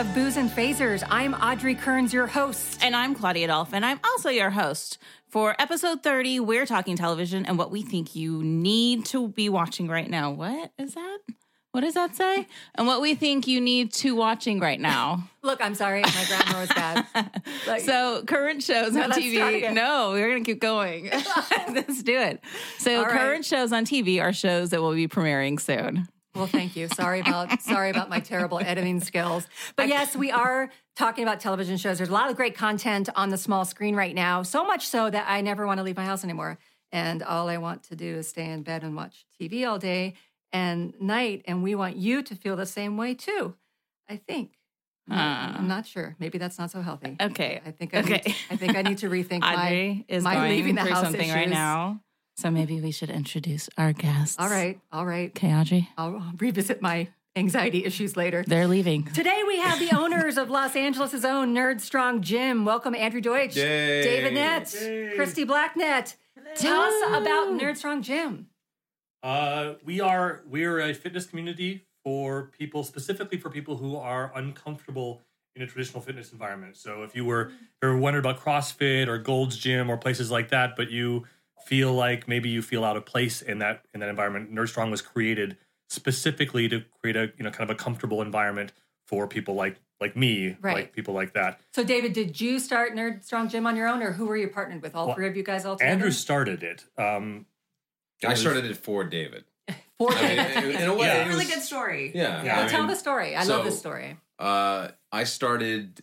of Booze and Phasers. I'm Audrey Kearns, your host. And I'm Claudia Dolphin. I'm also your host. For episode 30, we're talking television and what we think you need to be watching right now. What is that? What does that say? And what we think you need to watching right now. Look, I'm sorry, my grammar was bad. Like, So current shows No, on TV. No, we're gonna keep going. Let's do it. So right. current shows on TV are shows that will be premiering soon. Well, thank you. Sorry about sorry about my terrible editing skills. But yes, we are talking about television shows. There's a lot of great content on the small screen right now. So much so that I never want to leave my house anymore. And all I want to do is stay in bed and watch TV all day and night. And we want you to feel the same way too. I think. Uh. I'm not sure. Maybe that's not so healthy. Okay. I think I Okay. need, I think I need to rethink my is my leaving the house something right now. So maybe we should introduce our guests. All right, all right. Okay, Audrey. I'll revisit my anxiety issues later. They're leaving. Today we have the owners of Los Angeles' own Nerd Strong Gym. Welcome Andrew Deutsch, Yay. David Nett, Christy Blacknett. Tell us about Nerd Strong Gym. Uh, we are we're a fitness community for people specifically for people who are uncomfortable in a traditional fitness environment. So if you were if you were wondering about CrossFit or Gold's Gym or places like that, but you feel like maybe you feel out of place in that in that environment, Nerd Strong was created specifically to create a you know kind of a comfortable environment for people like like me, Right. like people like that. So, David, did you start Nerd Strong Gym on your own, or who were you partnered with? All Well, three of you guys all together? Andrew started it. Um, I started it for David. Four I mean, in, in a way, Yeah. it Really good story. Yeah, Yeah. I Tell mean, the story. I love the story. Uh, I started.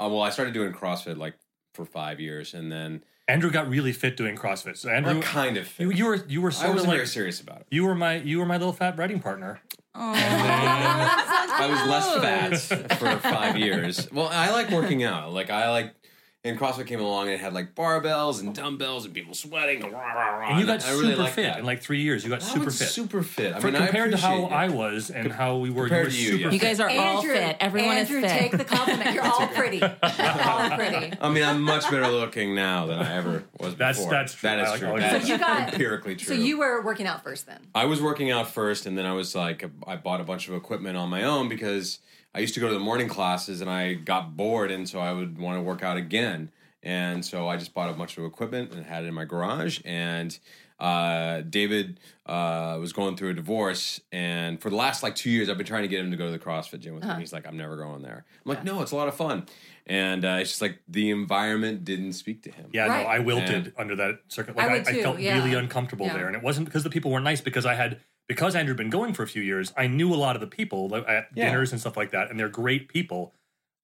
Uh, well, I started doing CrossFit like for five years, and then Andrew got really fit doing CrossFit. So Andrew, I'm kind of. you, you were you were I sort was of very serious about it. you were my you were my little fat writing partner. Uh, I was less fat for five years. Well, I like working out. Like I like. And CrossFit came along and it had like barbells and dumbbells and people sweating. And, And you got I really super liked fit that. in like three years. You got I super fit. Super fit. I For mean, I compared to how appreciate I was and how we were, Compared you to you, super yeah. You guys are all fit. Everyone Andrew, is fit. take the compliment. You're all pretty. You're all pretty. I mean, I'm much better looking now than I ever was That's- before. that's true. That is like- true. That that. is So you got- empirically true. So true. you were working out first then. I was working out first, and then I was like, I bought a bunch of equipment on my own because I used to go to the morning classes, and I got bored, and so I would want to work out again. And so I just bought a bunch of equipment and had it in my garage. And uh, David uh, was going through a divorce, and for the last like two years, I've been trying to get him to go to the CrossFit gym with me. He's like, I'm never going there. I'm like, no, it's a lot of fun. And uh, it's just like the environment didn't speak to him. Yeah, Right. no, I wilted And- under that circuit. I Like I, would I, too, felt yeah. really uncomfortable Yeah. there, and it wasn't because the people were nice. Because I had because Andrew had been going for a few years. I knew a lot of the people like, at Yeah. dinners and stuff like that, and they're great people.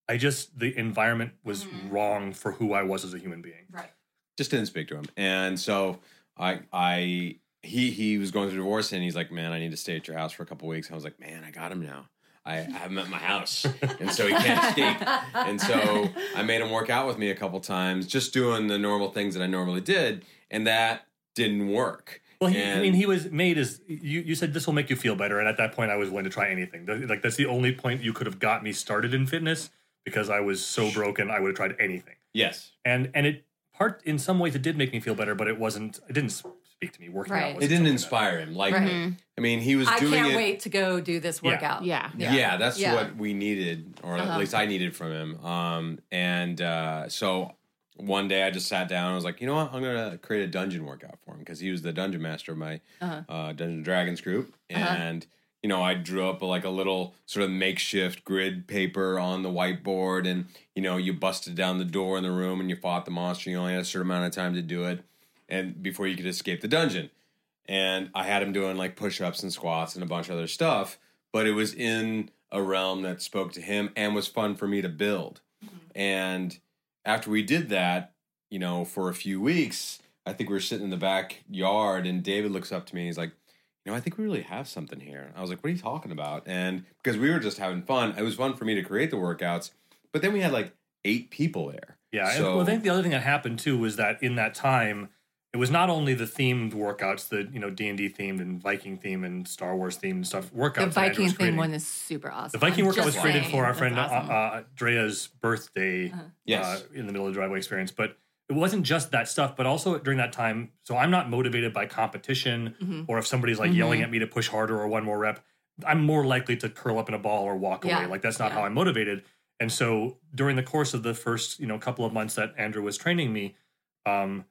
I just the environment was Mm-hmm. wrong for who I was as a human being. Right. just didn't speak to him. And so I I he he was going through divorce and he's like, Man, I need to stay at your house for a couple weeks. I was like, Man, I got him now. I, I have him at my house. And so he can't escape. And so I made him work out with me a couple times, just doing the normal things that I normally did, and that didn't work. Well, he, I mean, he was made as you, you said this will make you feel better, and at that point, I was willing to try anything. Like that's the only point you could have got me started in fitness because I was so broken. I would have tried anything, Yes. and and it part in some ways it did make me feel better, but it wasn't. It didn't speak to me. Working Right. out, It wasn't It didn't something that- inspire him. Like Right. I mean, he was I doing can't it. wait to go do this Yeah. workout. Yeah. Yeah, that's Yeah. what we needed, or Uh-huh. at least I needed from him. Um, and uh, so one day I just sat down. and I was like, you know what? I'm gonna create a dungeon workout for him because he was the dungeon master of my Uh-huh. uh, Dungeons and Dragons group, Uh-huh. and you know I drew up like a little sort of makeshift grid paper on the whiteboard, and you know you busted down the door in the room and you fought the monster. You only had a certain amount of time to do it, and before you could escape the dungeon. And I had him doing like push-ups and squats and a bunch of other stuff, but it was in a realm that spoke to him and was fun for me to build. And after we did that, you know, for a few weeks, I think we were sitting in the backyard and David looks up to me and he's like, you know, I think we really have something here. I was like, what are you talking about? And because we were just having fun, it was fun for me to create the workouts. But then we had like eight people there. Yeah, So- well, I think the other thing that happened too was that in that time, it was not only the themed workouts, the you know D and D themed and Viking themed and Star Wars themed stuff workouts. The Viking was theme one is super awesome. The Viking I'm workout was just created for our That's friend awesome. uh, uh, Drea's birthday Yes. uh, in the middle of the driveway experience. But it wasn't just that stuff, but also during that time. So I'm not motivated by competition Mm-hmm. or if somebody's like yelling at me to push harder or one more rep. I'm more likely to curl up in a ball or walk Yeah. away. Like that's not Yeah. how I'm motivated. And so during the course of the first, you know, couple of months that Andrew was training me, um,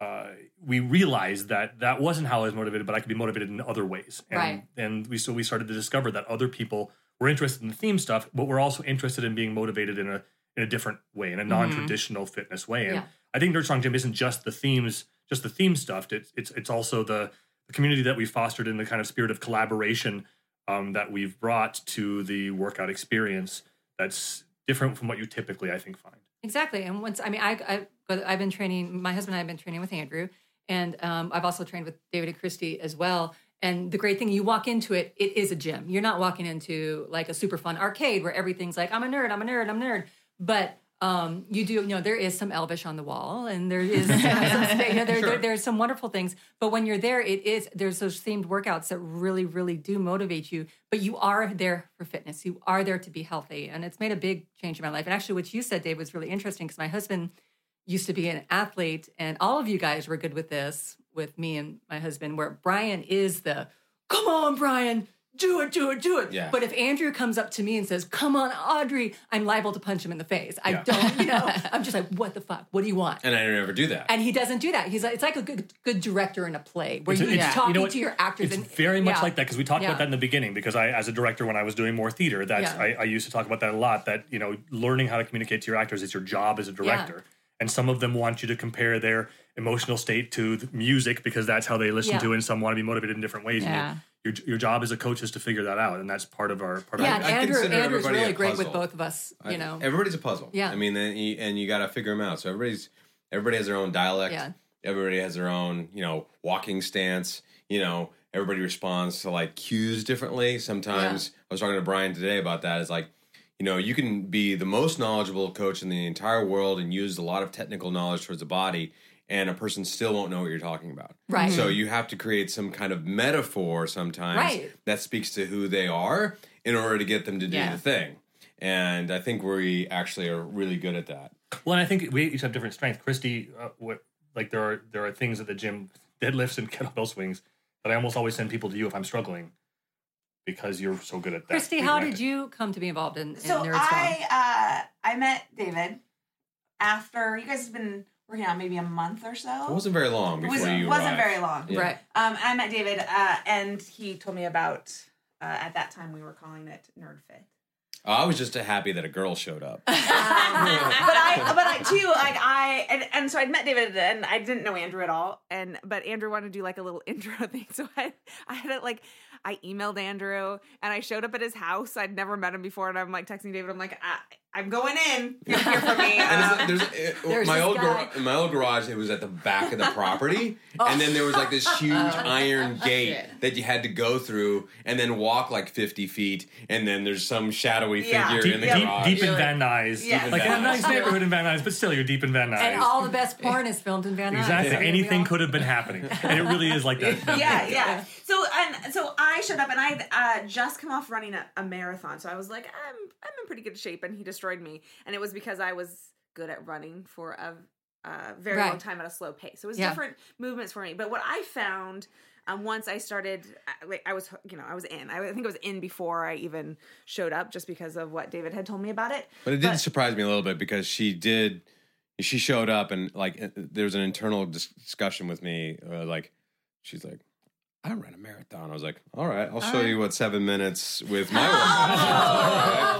uh, we realized that that wasn't how I was motivated, but I could be motivated in other ways. And, Right. And we so we started to discover that other people were interested in the theme stuff, but we're also interested in being motivated in a in a different way, in a non-traditional fitness way. And Yeah. I think Nerd Strong Gym isn't just the themes, just the theme stuff. It's it's it's also the, the community that we fostered in the kind of spirit of collaboration um, that we've brought to the workout experience. That's different from what you typically, I think, find. Exactly. And once, I mean, I, I, but I've been training, my husband and I have been training with Andrew, and um, I've also trained with David and Christy as well. And the great thing, you walk into it, it is a gym. You're not walking into like a super fun arcade where everything's like, I'm a nerd, I'm a nerd, I'm a nerd. But um, you do, you know, there is some Elvish on the wall, and there is, some, you know, there, there, there's some wonderful things. But when you're there, it is there's those themed workouts that really, really do motivate you. But you are there for fitness. You are there to be healthy, and it's made a big change in my life. And actually, what you said, Dave, was really interesting because my husband used to be an athlete, and all of you guys were good with this with me and my husband. Where Brian is the, come on, Brian. Do it, do it, do it. Yeah. But if Andrew comes up to me and says, "Come on, Audrey," I'm liable to punch him in the face. I Yeah. don't, you know. I'm just like, "What the fuck? What do you want?" And I never do that. And he doesn't do that. He's like, it's like a good good director in a play where It's- you're it's- talking you know what? to your actors. It's and, very much yeah. like that because we talked about that in the beginning. Because I, as a director, when I was doing more theater, that's. I, I used to talk about that a lot. That you know, learning how to communicate to your actors is your job as a director. And some of them want you to compare their emotional state to the music because that's how they listen Yeah. to it. And some want to be motivated in different ways. Yeah. your, your job as a coach is to figure that out, and that's part of our part Yeah, of and our, I Andrew, consider Andrew's everybody really a great with both of us. You I- know, everybody's a puzzle. Yeah. I mean, then you, and you got to figure them out. So everybody's everybody has their own dialect. Yeah. Everybody has their own, you know, walking stance. You know, everybody responds to like cues differently. Sometimes I was talking to Brian today about that. Is like, you know, you can be the most knowledgeable coach in the entire world and use a lot of technical knowledge towards the body, and a person still won't know what you're talking about. Right. So you have to create some kind of metaphor sometimes Right. that speaks to who they are in order to get them to do Yeah. the thing. And I think we actually are really good at that. Well, and I think we each have different strengths. Christy, uh, what like there are there are things at the gym, deadlifts and kettlebell swings that I almost always send people to you if I'm struggling because you're so good at that. Christy, how did you come to be involved in, in So Nerd Strong? I uh, I met David after you guys have been working out maybe a month or so. It wasn't very long It before was, you wasn't arrived. very long. Yeah. Right. Um, I met David, uh, and he told me about. Uh, at that time, we were calling it Nerd Fit. Oh, I was just happy that a girl showed up. Um, but I, but I too, like I, and, and so I'd met David, and I didn't know Andrew at all, and but Andrew wanted to do like a little intro thing, so I, I had it like, I emailed Andrew, and I showed up at his house. I'd never met him before, and I'm like texting David, I'm like, I, I'm going in. You'll hear from me. Um, there's, there's, There's my old gar- my old garage. It was at the back of the property, and then there was like this huge iron gate that you had to go through, and then walk like fifty feet, and then there's some shadowy figure Yeah. deep, in the deep, garage. deep in Van Nuys. Yes. Like Van a nice neighborhood in Van Nuys, but still you're deep in Van Nuys. and all the best porn is filmed in Van Nuys. exactly. So we Anything could have been happening, and it really is like that. yeah, yeah. So and so I showed up and I uh, just come off running a, a marathon, so I was like, I'm I'm in pretty good shape, and he destroyed me, and it was because I was good at running for a, a very long time at a slow pace. So it was Yeah. different movements for me. But what I found. Um, once I started, uh, like I was, you know, I was in. I think I was in before I even showed up, just because of what David had told me about it. But it did But- surprise me a little bit because she did. She showed up and like uh, there was an internal dis- discussion with me. Uh, like she's like, "I ran a marathon." I was like, "All right, I'll show you what seven minutes with my workout."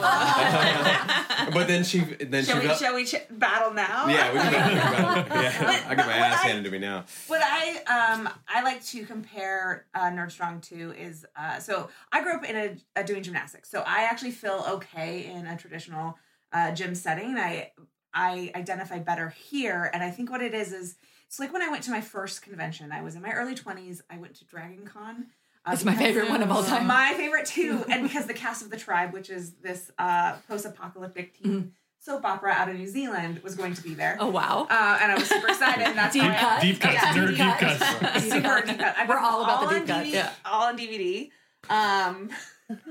but then she then Shall she we? felt, Shall we ch- battle now? yeah, we can go- we can go- yeah. But- I get my ass I- handed to me now. What I um I like to compare uh, Nerd Strong to is uh, so I grew up in a, a doing gymnastics, so I actually feel okay in a traditional uh, gym setting. I I identify better here, and I think what it is is it's like when I went to my first convention. I was in my early twenties. I went to Dragon Con. Uh, It's my favorite one of all time. My favorite too, and because the cast of the tribe, which is this uh, post-apocalyptic teen soap opera out of New Zealand, was going to be there. Oh wow. Uh, and I was super excited. And that's Deep why I- cut? Deep cuts, Yeah. nerd Deep deep cut. cuts. super deep cut. I We're all about the on deep cut, DVD, yeah. All on DVD. Um,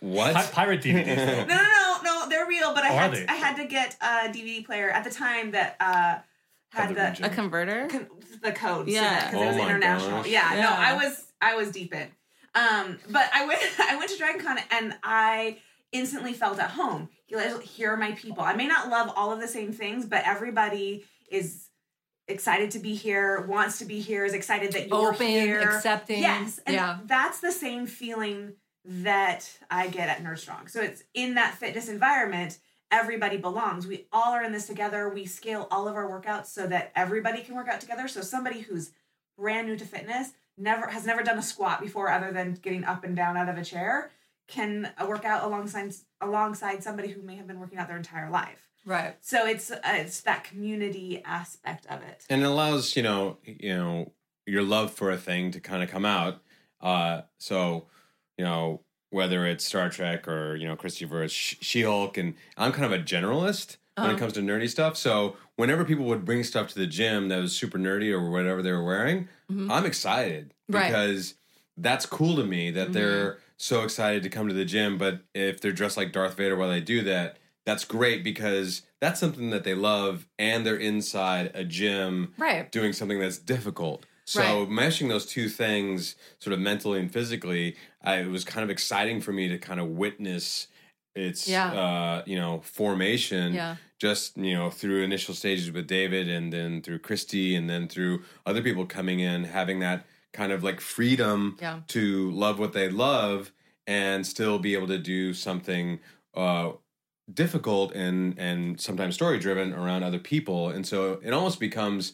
What? Pi- pirate DVDs. no, no, no, no, they're real. But I Oh, had they? I had to get a DVD player at the time that uh, had Of the the region. A converter? con- the code. Yeah. because Oh it was international. gosh. Yeah, no, I was I was deep in. Um, but I went I went to Dragon Con and I instantly felt at home. Here are my people. I may not love all of the same things, but everybody is excited to be here, wants to be here, is excited that you're Open, here, accepting. Yes, and Yeah. that's the same feeling that I get at Nerd Strong. So it's in that fitness environment. Everybody belongs. We all are in this together. We scale all of our workouts so that everybody can work out together. So somebody who's brand new to fitness, never has never done a squat before, other than getting up and down out of a chair, can uh, work out alongside alongside somebody who may have been working out their entire life. Right. So it's uh, it's that community aspect of it. and it allows you know you know your love for a thing to kind of come out uh so you know whether it's star trek or you know christopher she hulk and i'm kind of a generalist when Uh-huh. it comes to nerdy stuff so whenever people would bring stuff to the gym that was super nerdy or whatever they were wearing i'm excited Mm-hmm. Right. Mm-hmm. because that's cool to me that they're so excited to come to the gym but if they're dressed like darth vader while they do that that's great because that's something that they love and they're inside a gym Right. doing something that's difficult. So Right. meshing those two things, sort of mentally and physically, I, it was kind of exciting for me to kind of witness its, Yeah. uh, you know, formation. Yeah. Just you know, through initial stages with David, and then through Christy, and then through other people coming in, having that kind of like freedom Yeah. to love what they love and still be able to do something uh, difficult and and sometimes story driven around other people and so it almost becomes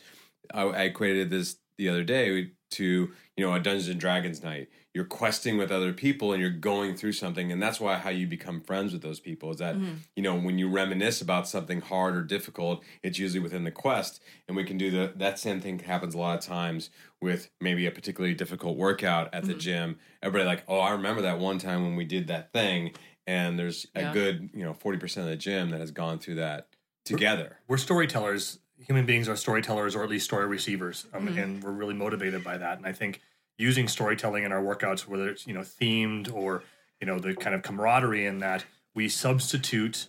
I, I equated this the other day to you know a dungeons and dragons night you're questing with other people and you're going through something and that's why how you become friends with those people is that mm-hmm. you know when you reminisce about something hard or difficult it's usually within the quest and we can do the that same thing happens a lot of times with maybe a particularly difficult workout at the mm-hmm. gym everybody like oh i remember that one time when we did that thing and there's a Yeah. good you know 40% of the gym that has gone through that together we're storytellers. Human beings are storytellers, or at least story receivers, um, mm-hmm. and we're really motivated by that. And I think using storytelling in our workouts, whether it's you know themed or you know the kind of camaraderie in that, we substitute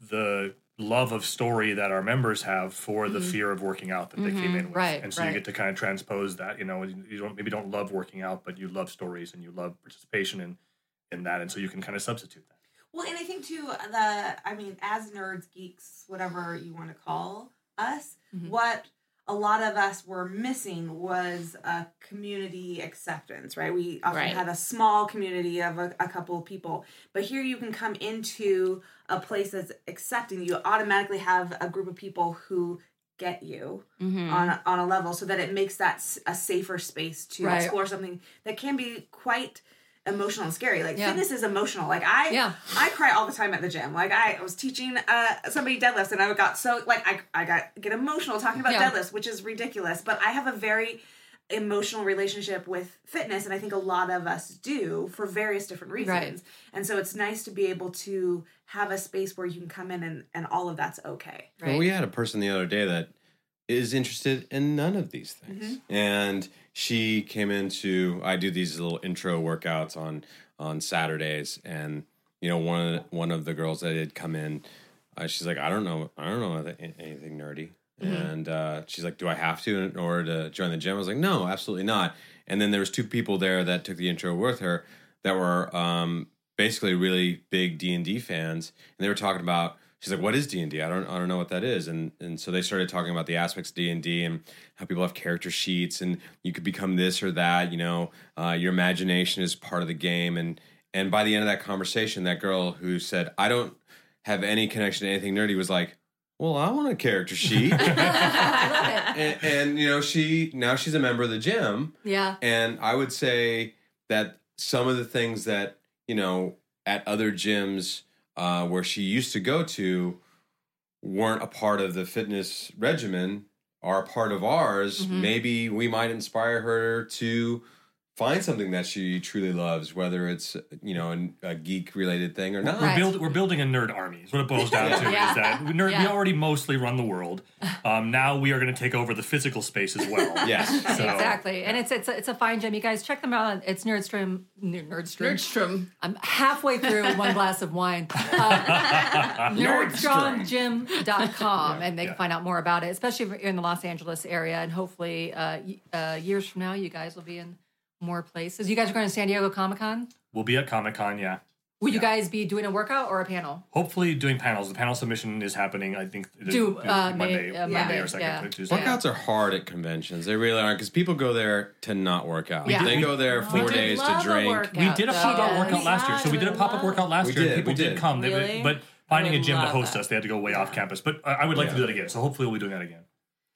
the love of story that our members have for the fear of working out that they came in with. Right, and so right. you get to kind of transpose that. You know, you don't maybe don't love working out, but you love stories and you love participation in in that, and so you can kind of substitute that. Well, and I think too the I mean, as nerds, geeks, whatever you want to call us, Mm-hmm. what a lot of us were missing was a community acceptance, right? We often Right. had a small community of a, a couple of people, but here you can come into a place that's accepting. You automatically have a group of people who get you Mm-hmm. on a, on a level, so that it makes that a safer space to Right. explore something that can be quite emotional and scary. Like Yeah. fitness is emotional. Like I Yeah. I cry all the time at the gym. Like I was teaching uh somebody deadlifts and I got so like I I got get emotional talking about Yeah. deadlifts, which is ridiculous. But I have a very emotional relationship with fitness and I think a lot of us do for various different reasons. Right. And so it's nice to be able to have a space where you can come in and, and all of that's okay. Well, we had a person the other day that is interested in none of these things, and she came into. I do these little intro workouts on on Saturdays, and you know one of the, one of the girls that had come in, uh, she's like, I don't know, I don't know anything- nerdy, and uh, she's like, Do I have to in order to join the gym? I was like, No, absolutely not. And then there was two people there that took the intro with her that were um, basically really big D and D fans, and they were talking about. She's like, "What is D and D? I don't, I don't know what that is." And and so they started talking about the aspects of D and D and how people have character sheets, and you could become this or that. You know, uh, your imagination is part of the game. And and by the end of that conversation, that girl who said, "I don't have any connection to anything nerdy," was like, "Well, I want a character sheet." I love it. and, and you know, she now she's a member of the gym. Yeah. And I would say that some of the things that, you know, at other gyms uh, where she used to go to weren't a part of the fitness regimen are a part of ours. Mm-hmm. Maybe we might inspire her to find something that she truly loves, whether it's, you know, an- a geek related thing or not. We're, build, we're building a nerd army. Is what it boils down to. Yeah. Is that we, nerd, we already mostly run the world. Um, now we are going to take over the physical space as well. Yes. So- Exactly, and it's it's a, it's a fine gym. You guys check them out. It's Nerdstrom. Ner- Nerdstrom. Nerdstrom. I'm halfway through one glass of wine. Uh, NerdstrongGym.com, and they can find out more about it, especially if you're in the Los Angeles area. And hopefully, uh, uh, years from now, you guys will be in more places. You guys are going to San Diego Comic Con. We'll be at Comic Con, yeah. Will you guys be doing a workout or a panel? Hopefully, doing panels. The panel submission is happening. I think Do, uh, Monday, May- uh, Monday Monday, or second yeah. Tuesday. Workouts are hard at conventions. They really are because people go there to not work out. Yeah. They go there four did days to drink. workout. We did a pop up does. workout last year. So we did a pop up workout last We year. did, People we did did. come. They but finding a gym to host that. us, they had to go way off campus. But I I would like to do that again. So hopefully we'll be doing that again.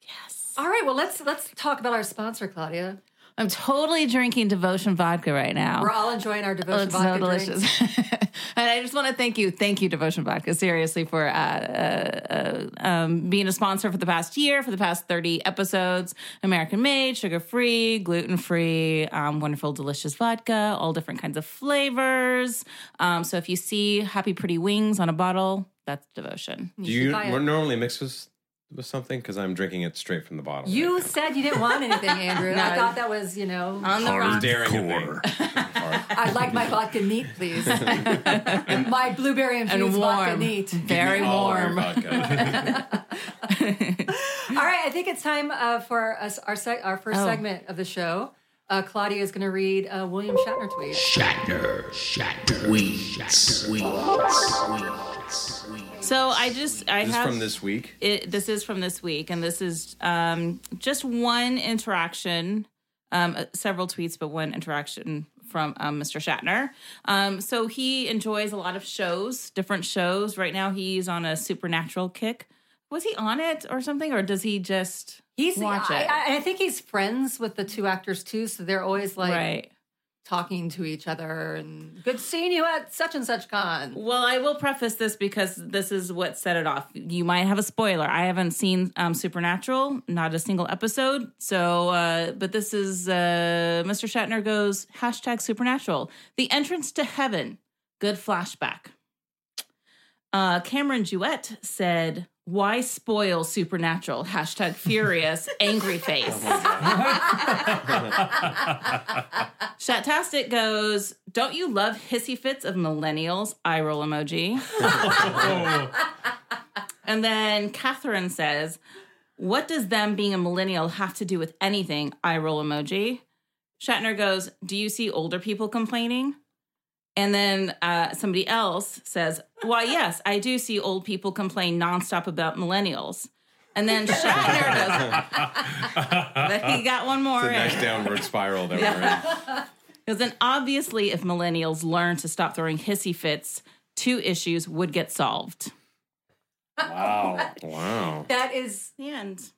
Yes. All right. Well, let's let's talk about our sponsor, Claudia. I'm totally drinking devotion vodka right now. We're all enjoying our Oh, devotion it's so vodka delicious. and I just want to thank you, thank you, Devotion Vodka, seriously, for uh, uh, uh, um, being a sponsor for the past year, for the past 30 episodes. American made, sugar free, gluten free, um, wonderful, delicious vodka, all different kinds of flavors. Um, so if you see Happy Pretty Wings on a bottle, that's Devotion. Do should you buy it. normally mix with, with something? Because I'm drinking it straight from the bottle. You said you didn't want anything, Andrew. No. I thought that was, you know, On the rock. staring at me. I'd like my vodka neat, please. my blueberry infused And vodka neat. Very All of warm. vodka. All right, I think it's time uh, for us our seg- our first Oh. segment of the show. Uh, Claudia is going to read uh, William Shatner tweet. Shatner, Shat. Tweet. Shatner, Weeds, Weeds, Weeds. So I just, I This is have. from this week. it, this is from this week, and this is um, just one interaction, um, uh, several tweets, but one interaction from um, Mr. Shatner. Um, so he enjoys a lot of shows, different shows. Right now, he's on a supernatural kick. Was he on it or something, or does he just He's watch I, it? I, I think he's friends with the two actors too, so they're always like right. Talking to each other and good seeing you at such and such con. Well, I will preface this because this is what set it off. You might have a spoiler. I haven't seen um, Supernatural, not a single episode. So, uh, but this is uh, Mr. Shatner goes hashtag Supernatural. The entrance to heaven. Good flashback. Uh, Cameron Jewett said, "Why spoil Supernatural?" Hashtag furious angry face. Oh Shatastic goes, Don't you love hissy fits of millennials? Eye roll emoji. and then Catherine says, What does them being a millennial have to do with anything? Eye roll emoji. Shatner goes, Do you see older people complaining? And then uh, somebody else says, Why, yes, I do see old people complain nonstop about millennials. And then Shatner goes, he got one more It's a in. nice downward spiral that we're in. Because then obviously, if millennials learn to stop throwing hissy fits, two issues would get solved. Wow. Wow. That is The end.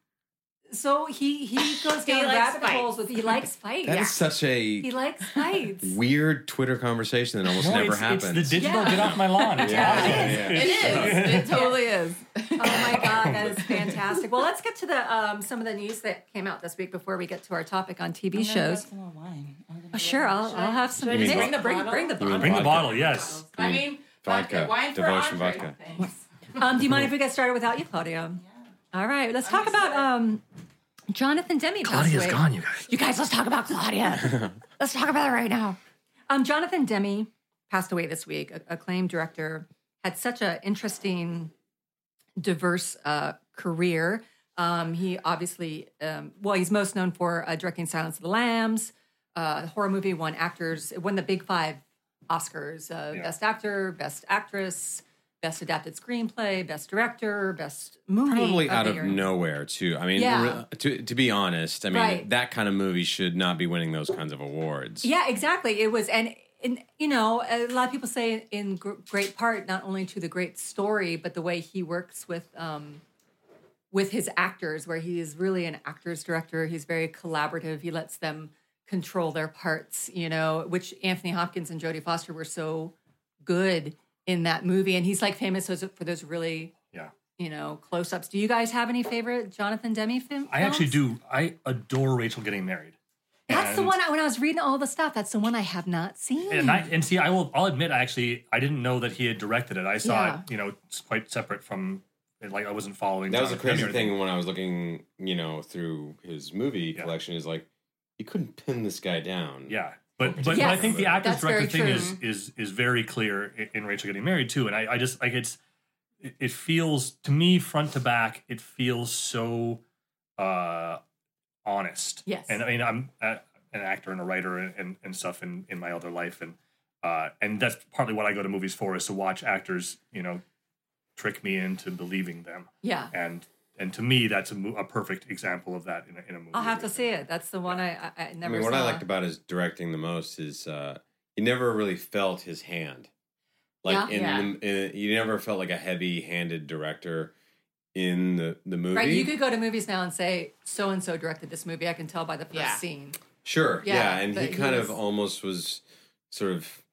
So he he goes down likes rabbit fights. holes with he likes fights. That is such a he likes fights. weird Twitter conversation that almost Boy, never it's, happens. It's the digital Yeah. get off my lawn. It's Yeah, awesome. yeah, yeah. It is. It totally is. oh my god, that is fantastic. Well, let's get to the um, some of the news that came out this week before we get to our topic on TV shows. Oh, sure, I'll, I'll have some. I bring bring the the bring, bottle? bring the bottle. Bring the bottle, yes. I mean, Vodka. wine for Devotion entree. vodka. Thanks. Um, do you mind if we get started without you, Claudia? All right, let's talk about um, Jonathan Demme. passed Claudia's away. gone, you guys. You guys, let's talk about Claudia. let's talk about it right now. Um, Jonathan Demme passed away this week. A- acclaimed director had such an interesting, diverse uh, career. Um, he obviously, um, well, he's most known for uh, directing Silence of the Lambs, uh, the horror movie. Won actors, won the big five Oscars: uh, Yeah. Best Actor, Best Actress, Best Adapted Screenplay, Best Director, Best Movie. Probably out of year. nowhere too. I mean, Yeah. to to be honest, I mean Right. that kind of movie should not be winning those kinds of awards. Yeah, exactly. It was, and, and you know, a lot of people say in gr- great part not only to the great story, but the way he works with um, with his actors, where he is really an actor's director. He's very collaborative. He lets them control their parts. You know, which Anthony Hopkins and Jodie Foster were so good in that movie, and he's like famous for those really Yeah. you know close ups. Do you guys have any favorite Jonathan Demme film? I actually do. I adore Rachel getting married. That's the one. I, when I was reading all the stuff, that's the one I have not seen. And I and see, I will. I'll admit, I actually I didn't know that he had directed it. I saw Yeah. it, you know, it's quite separate from. Like I wasn't following. That was a crazy thing when I was looking, you know, through his movie Yeah. collection. Is like you couldn't pin this guy down. Yeah, but but, but I think the actors that's director thing true. is is is very clear in, in Rachel getting married too. And I, I just like it's it, it feels to me front to back. It feels so uh honest. Yes. and I mean I'm. Uh, an actor and a writer and, and, and stuff in, in my other life, and uh, and that's partly what I go to movies for is to watch actors, you know, trick me into believing them, Yeah. and and to me that's a, mo- a perfect example of that in a, in a movie. I'll have to see it. That's the one I, I, I I mean, what saw. I liked about his directing the most is uh, you never really felt his hand. Like Yeah. in, Yeah. The, in you never felt like a heavy-handed director in the the movie. Right, you could go to movies now and say so and so directed this movie. I can tell by the first Yeah. scene. Sure. Yeah, Yeah, and but he he kind of almost was sort of,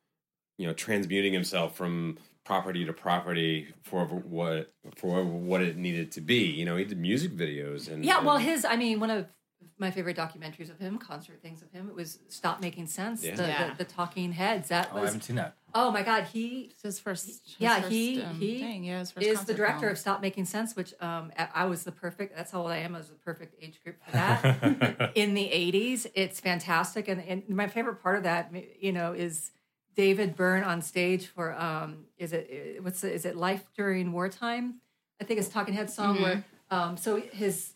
you know, transmuting himself from property to property for what for what it needed to be. You know, he did music videos and Yeah, well, and- his, I mean, one of my favorite documentaries of him, concert things of him, it was Stop Making Sense, Yeah. the, Yeah. the, the talking heads. That Oh, I was, haven't seen that. oh my God, he It's his first. his yeah, first, he um, he thing. Yeah, his first is the director film. of Stop Making Sense, which um, I I was the perfect. That's how old I am. I was the perfect age group for that. In the '80s, it's fantastic, and, and my favorite part of that, you know, is David Byrne on stage for um, is it what's the, is it Life During Wartime? I think it's Talking Head song where um, so his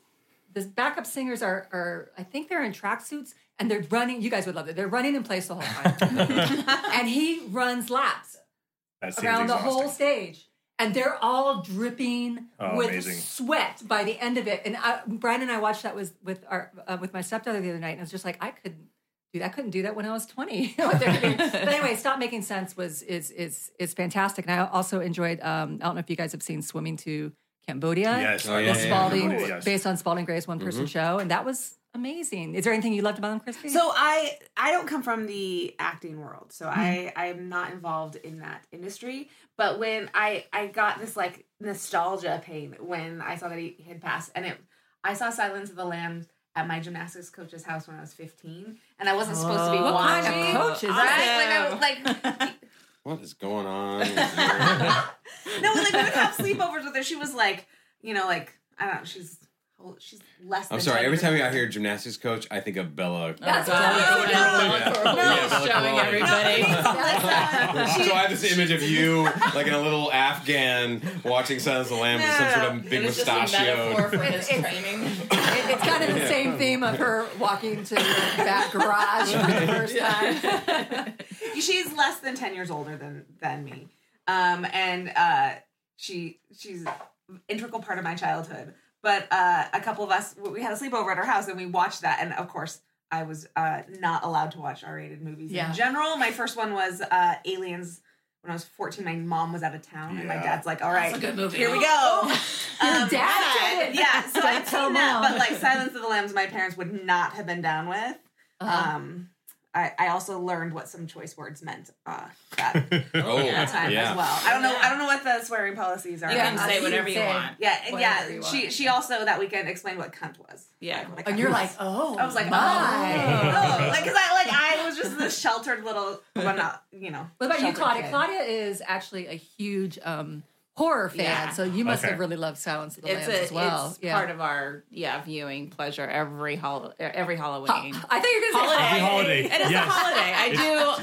the backup singers are are I think they're in tracksuits and they're running. You guys would love it. They're running in place the whole time, and he runs laps That seems around the whole stage. And they're all dripping Oh, with amazing. sweat by the end of it. And I, Brian and I watched that with with our uh, with my stepdaughter the other night, and I was just like I could do that. I couldn't do that when I was twenty. You know what they're doing. but anyway, stop making sense was is is is fantastic. And I also enjoyed. Um, I don't know if you guys have seen Swimming to Cambodia. Yes, Oh, yeah, love The yeah, Spalding, yes. based on Spalding Gray's one person show, and that was amazing. Is there anything you loved about them, Christy? So I I don't come from the acting world, so I I'm not involved in that industry. But when I I got this like nostalgia pain when I saw that he had passed, and it I saw Silence of the Lambs at my gymnastics coach's house when I was 15, and I wasn't supposed to be What kind watching. of coach is right? Awesome. Like, I, like what is going on? no, like we would have sleepovers with her. She was like, you know, like I don't know, she's she's less. I'm than sorry. Every years time I old. hear gymnastics coach, I think of Bella. That's God. what I Yeah. was Yeah, Bella Showing Karan. everybody. That's, So I have this image of you, like in a little Afghan, watching Silence of the Lambs with some sort of big It was just a metaphor mustachio. It's- it's kind of the same theme of her walking to the back garage for the first time. she's less than 10 years older than than me um and uh she she's an integral part of my childhood but uh a couple of us we had a sleepover at our house and we watched that and of course i was uh not allowed to watch r-rated movies Yeah. in general my first one was uh aliens when I was 14, my mom was out of town, and my dad's like, "All right, a good movie. here we go." Your Um, dad but- did it. yeah. So I told tell seen that, but like Silence of the Lambs, my parents would not have been down with. Uh-huh. Um, I, I also learned what some choice words meant uh, that Oh, that time yeah. as well. I don't know. I don't know what the swearing policies are. You can say whatever can you want. yeah, Whatever yeah. you She she also that weekend explained what cunt was. Yeah. Like, what And you're was. like, oh, I was like, my. oh, oh, like because I like I was just this sheltered little, well, not you know. What about you, Claudia? kid. Claudia is actually a huge um, horror fan, Yeah. so you must Okay. have really loved Silence of the It's Lambs a, as well. it's yeah. part of our yeah viewing pleasure every hol- every Halloween. I thought you were going to say Every holiday. It is Yes. a holiday. I do.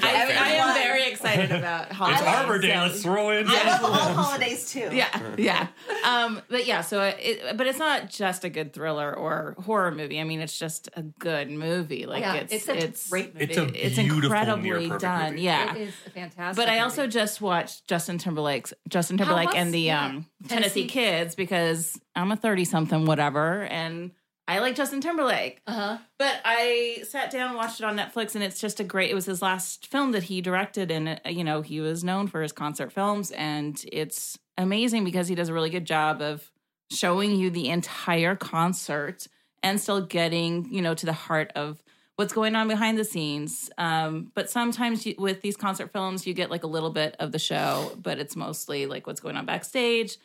I, I am Everyone. very excited about holidays. It's Arbor Day. so- Let's throw in. I love all holidays too. Yeah, yeah. Um, but yeah, so it, but it's not just a good thriller or horror movie. I mean, it's just a good movie. Like Yeah, it's it's a it's great movie. It's a it's incredibly done. movie. Yeah. It is a fantastic. But I movie. also just watched Justin Timberlake's Justin Timberlake was- and the yeah. um, Tennessee, Tennessee. Kids because I'm a 30 something whatever and I like Justin Timberlake. uh-huh. But I sat down and watched it on Netflix and it's just a great it was his last film that he directed and uh, you know he was known for his concert films and it's amazing because he does a really good job of showing you the entire concert and still getting, you know, to the heart of what's going on behind the scenes. Um, but sometimes you, with these concert films, you get like a little bit of the show, but it's mostly like what's going on backstage.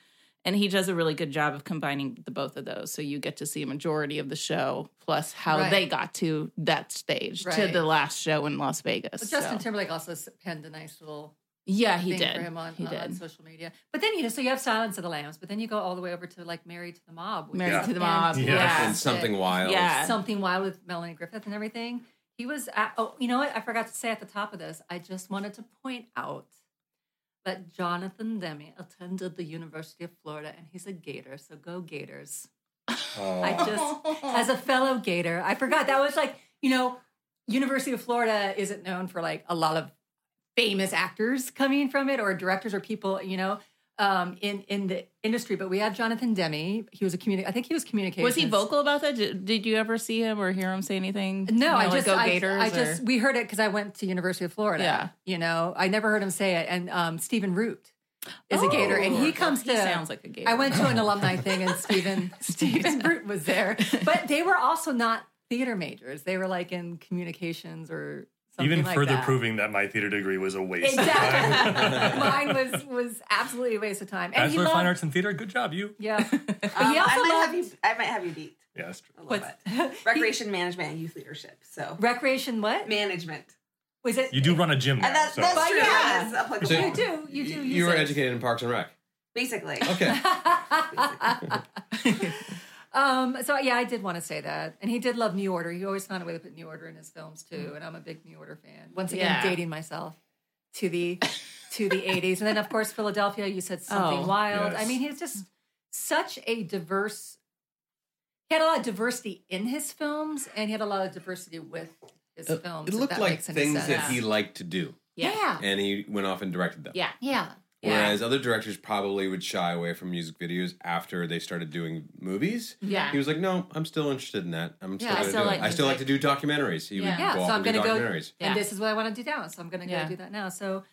And he does a really good job of combining the both of those. So you get to see a majority of the show plus how Right. they got to that stage to the last show in Las Vegas. But Justin So- Timberlake also penned a nice little yeah, he thing did. for him on, he on, did. on social media. But then you know, so you have Silence of the Lambs, but then you go all the way over to like Married to the Mob, which Married Yeah. to the Mob. Yeah. Yeah. and something wild. Yeah. something wild with Melanie Griffith and everything. He was at, oh, you know what? I forgot to say at the top of this. I just wanted to point out that Jonathan Demme attended the University of Florida and he's a Gator, so go Gators. Oh. I just, as a fellow Gator, I forgot that was like, you know, University of Florida isn't known for like a lot of famous actors coming from it or directors or people, you know, um, in in the industry. But we have Jonathan Demme. He was a communi- I think he was communications. Was he vocal about that? Did, did you ever see him or hear him say anything? No, You know, I like, just, go I, Gators. I or- just, we heard it because I went to University of Florida. Yeah. you know, I never heard him say it. And um, Stephen Root is a Gator, and he Oh, comes he to. sounds like a Gator. I went to an alumni thing, and Stephen Stephen Root was there, but they were also not theater majors. They were like in communications or something Even like further that. proving that my theater degree was a waste. of time. Exactly. Mine was was absolutely a waste of time. And he Bachelor of Fine Arts and Theater. Good job, you. yeah. But Um, also I might loved have you. I might have you beat Yeah, that's true. a little bit. Recreation management and youth leadership. So recreation. What management. was it? You do run a gym now, And that's, so that's But true. yeah. That is applicable. So- You do. You do. You, you were educated in Parks and Rec. Basically. Okay. Um, so yeah, I did want to say that, and he did love New Order. He always found a way to put New Order in his films too, and I'm a big New Order fan. Once again, Yeah. dating myself to the to the 80s, and then of course Philadelphia. You said something Oh, wild. I mean, he's just such a diverse. He had a lot of diversity in his films, and he had a lot of diversity with his films. It looked that like things sense. that he liked to do, yeah, yeah, and he went off and directed them. yeah. yeah. Whereas other directors probably would shy away from music videos after they started doing movies. Yeah. He was like, "No, I'm still interested in that. I'm still Yeah, I still like. I still like to do documentaries." He Yeah. would Yeah, go so off I'm and do gonna go, documentaries. and this is what I want to do now. So I'm gonna go Yeah. do that now. So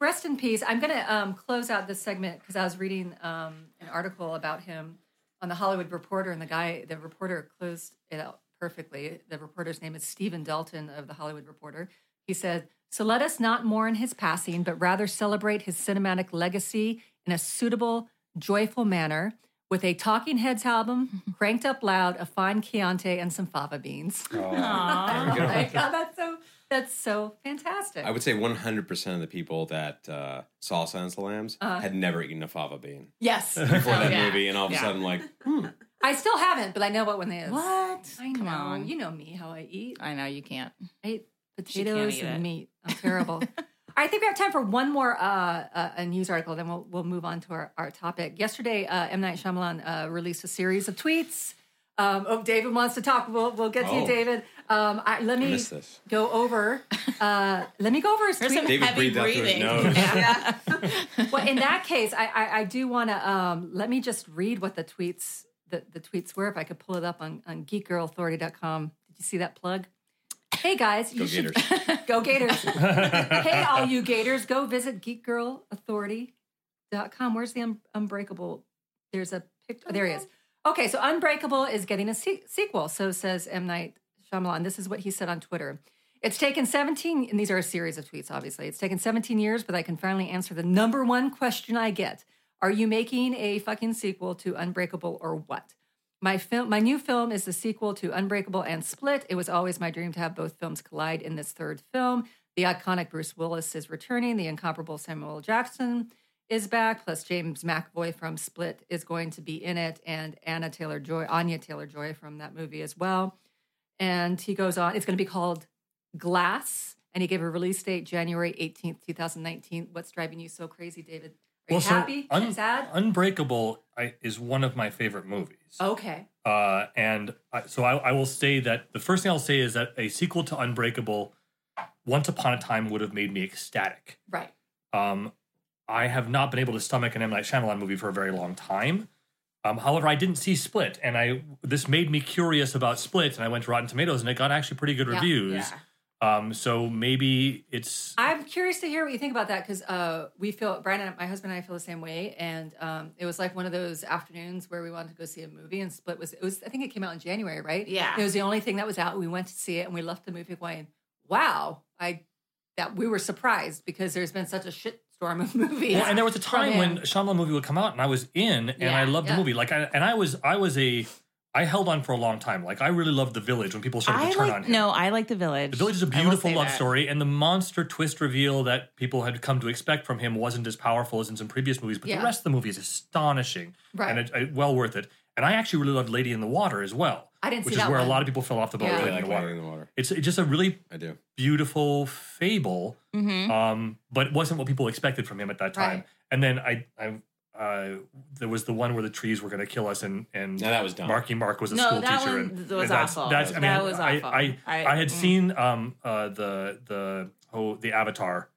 rest in peace. I'm gonna um, close out this segment because I was reading um, an article about him on the Hollywood Reporter, and the guy, the reporter, closed it out perfectly. The reporter's name is Stephen Dalton of the Hollywood Reporter. He said, "So let us not mourn his passing, but rather celebrate his cinematic legacy in a suitable, joyful manner." With a Talking Heads album, cranked up loud, a fine Chianti, and some fava beans. Oh, Aw. Oh my God, that's so that's so fantastic. I would say 100% of the people that uh, saw Silence of the Lambs Uh-huh. had never eaten a fava bean yes, before that yeah. movie, and all of a Yeah. sudden, like, I still haven't, but I know what one is. What? I know. Come on. You know me, how I eat. I know you can't. I eat can't potatoes and it. meat. I'm terrible. I think we have time for one more uh, uh, a news article, then we'll we'll move on to our, our topic. Yesterday, uh, M Night Shyamalan uh, released a series of tweets. Um, oh, David wants to talk. We'll we'll get to you, Oh. David. Um, I, let me missed this. go over. Uh, let me go over his There's tweet. some David heavy breathed out through his breathing. nose. Yeah. well, in that case, I I, I do want to um, let me just read what the tweets the, the tweets were. If I could pull it up on on geekgirlauthority.com. Did you see that plug? Hey guys, you Go should Gators. go Gators. hey, all you Gators, go visit geekgirlauthority.com. Where's the un- Unbreakable? There's a picture. Oh, there he is. Okay, so Unbreakable is getting a se- sequel. So says M. Night Shyamalan. This is what he said on Twitter. It's taken 17, and these are a series of tweets, obviously. It's taken 17 years, but I can finally answer the number one question I get. Are you making a fucking sequel to Unbreakable or what? My film, my new film is the sequel to Unbreakable and Split. It was always my dream to have both films collide in this third film. The iconic Bruce Willis is returning. The incomparable Samuel Jackson is back. Plus, James McAvoy from Split is going to be in it, and Anna Taylor Joy, Anya Taylor Joy from that movie as well. And he goes on. It's going to be called Glass, and he gave a release date January eighteenth, two thousand nineteen. What's driving you so crazy, David? Are you happy? Un- Sad? Unbreakable I, is one of my favorite movies. okay. Uh, and I, so I, I will say that the first thing I'll say is that a sequel to Unbreakable, once upon a time, would have made me ecstatic. Right. Um, I have not been able to stomach an M Night Shyamalan movie for a very long time. Um, however, I didn't see Split, and I this made me curious about Split, and I went to Rotten Tomatoes, and it got actually pretty good Yeah. reviews. Yeah. Um, so maybe it's I'm curious to hear what you think about that because uh, we feel Brian and my husband and I feel the same way, and um, it was like one of those afternoons where we wanted to go see a movie, and Split was it was I think it came out in January, right? Yeah. it was the only thing that was out. We went to see it, and we left the movie going, "Wow!" I that we were surprised because there's been such a shit storm of movies. Well, and there was a time when him. Shyamalan movie would come out, and I was in, and Yeah, I loved yeah. the movie. Like, I, and I was, I was a, I held on for a long time. Like, I really loved The Village when people started I to turn like on him. no, I like the village. The Village is a beautiful love that. story, and the monster twist reveal that people had come to expect from him wasn't as powerful as in some previous movies. But Yeah. the rest of the movie is astonishing, Right. and it, it- well worth it. And I actually really loved Lady in the Water as well. I didn't which is where one. a lot of people fell off the boat. Yeah. with I Lady in the Water. Lady in the Water. It's it's just a really I do. beautiful fable, Mhm. um, but it wasn't what people expected from him at that time. Right. And then I, I uh, there was the one where the trees were going to kill us, and and No, that was dumb. Marky Mark was a No, school that teacher. one and, was and that's, awful. That's, I mean, That was I, awful. I, I- I, had mm. seen um uh the the oh the Avatar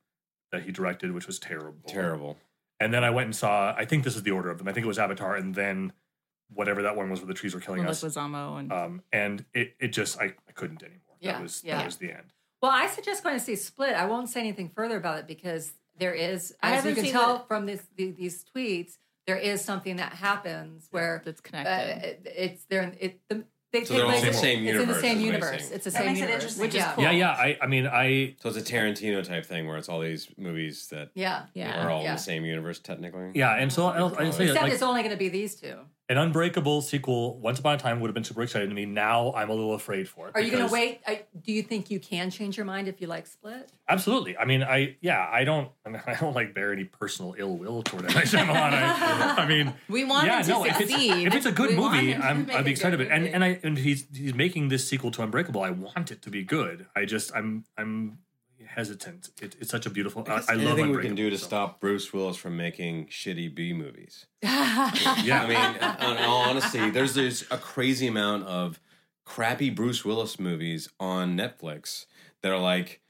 that he directed, which was terrible. Terrible. And then I went and saw. I think this is the order of them. I think it was Avatar, and then whatever that one was where the trees were killing Well, us. Leguizamo and Um, and it it just I, I couldn't anymore. Yeah, That was yeah. that was the end. Well, I suggest going to see Split. I won't say anything further about it because there is, I as you can tell the- from this, the, these tweets, there is something that happens where that's uh, connected. it- it's there. It the, they So take they're all place in the same universe. It's in the same is what you're universe. saying. It's the That same makes it universe, interesting. which is Yeah. cool. Yeah, yeah. I I mean I So it's a Tarantino type thing where it's all these movies that yeah, Yeah. are all in the same universe technically. yeah, and so I'll, I'll say Except like it's only going to be these two. An Unbreakable sequel. Once upon a time would have been super exciting to me. Now I'm a little afraid for it. Are you going to wait? I, do you think you can change your mind if you like Split? Absolutely. I mean, I yeah, I don't. I mean, I don't like bear any personal ill will toward. Night I, I mean, we want yeah, no. If it's, succeed. if it's a good We movie, I'm I'd be excited about it. And and I and he's he's making this sequel to Unbreakable. I want it to be good. I just I'm I'm hesitant. It, it's such a beautiful. I, I love Anything we can do to so- stop Bruce Willis from making shitty B movies. Yeah, I mean, in all honesty, there's there's a crazy amount of crappy Bruce Willis movies on Netflix that are like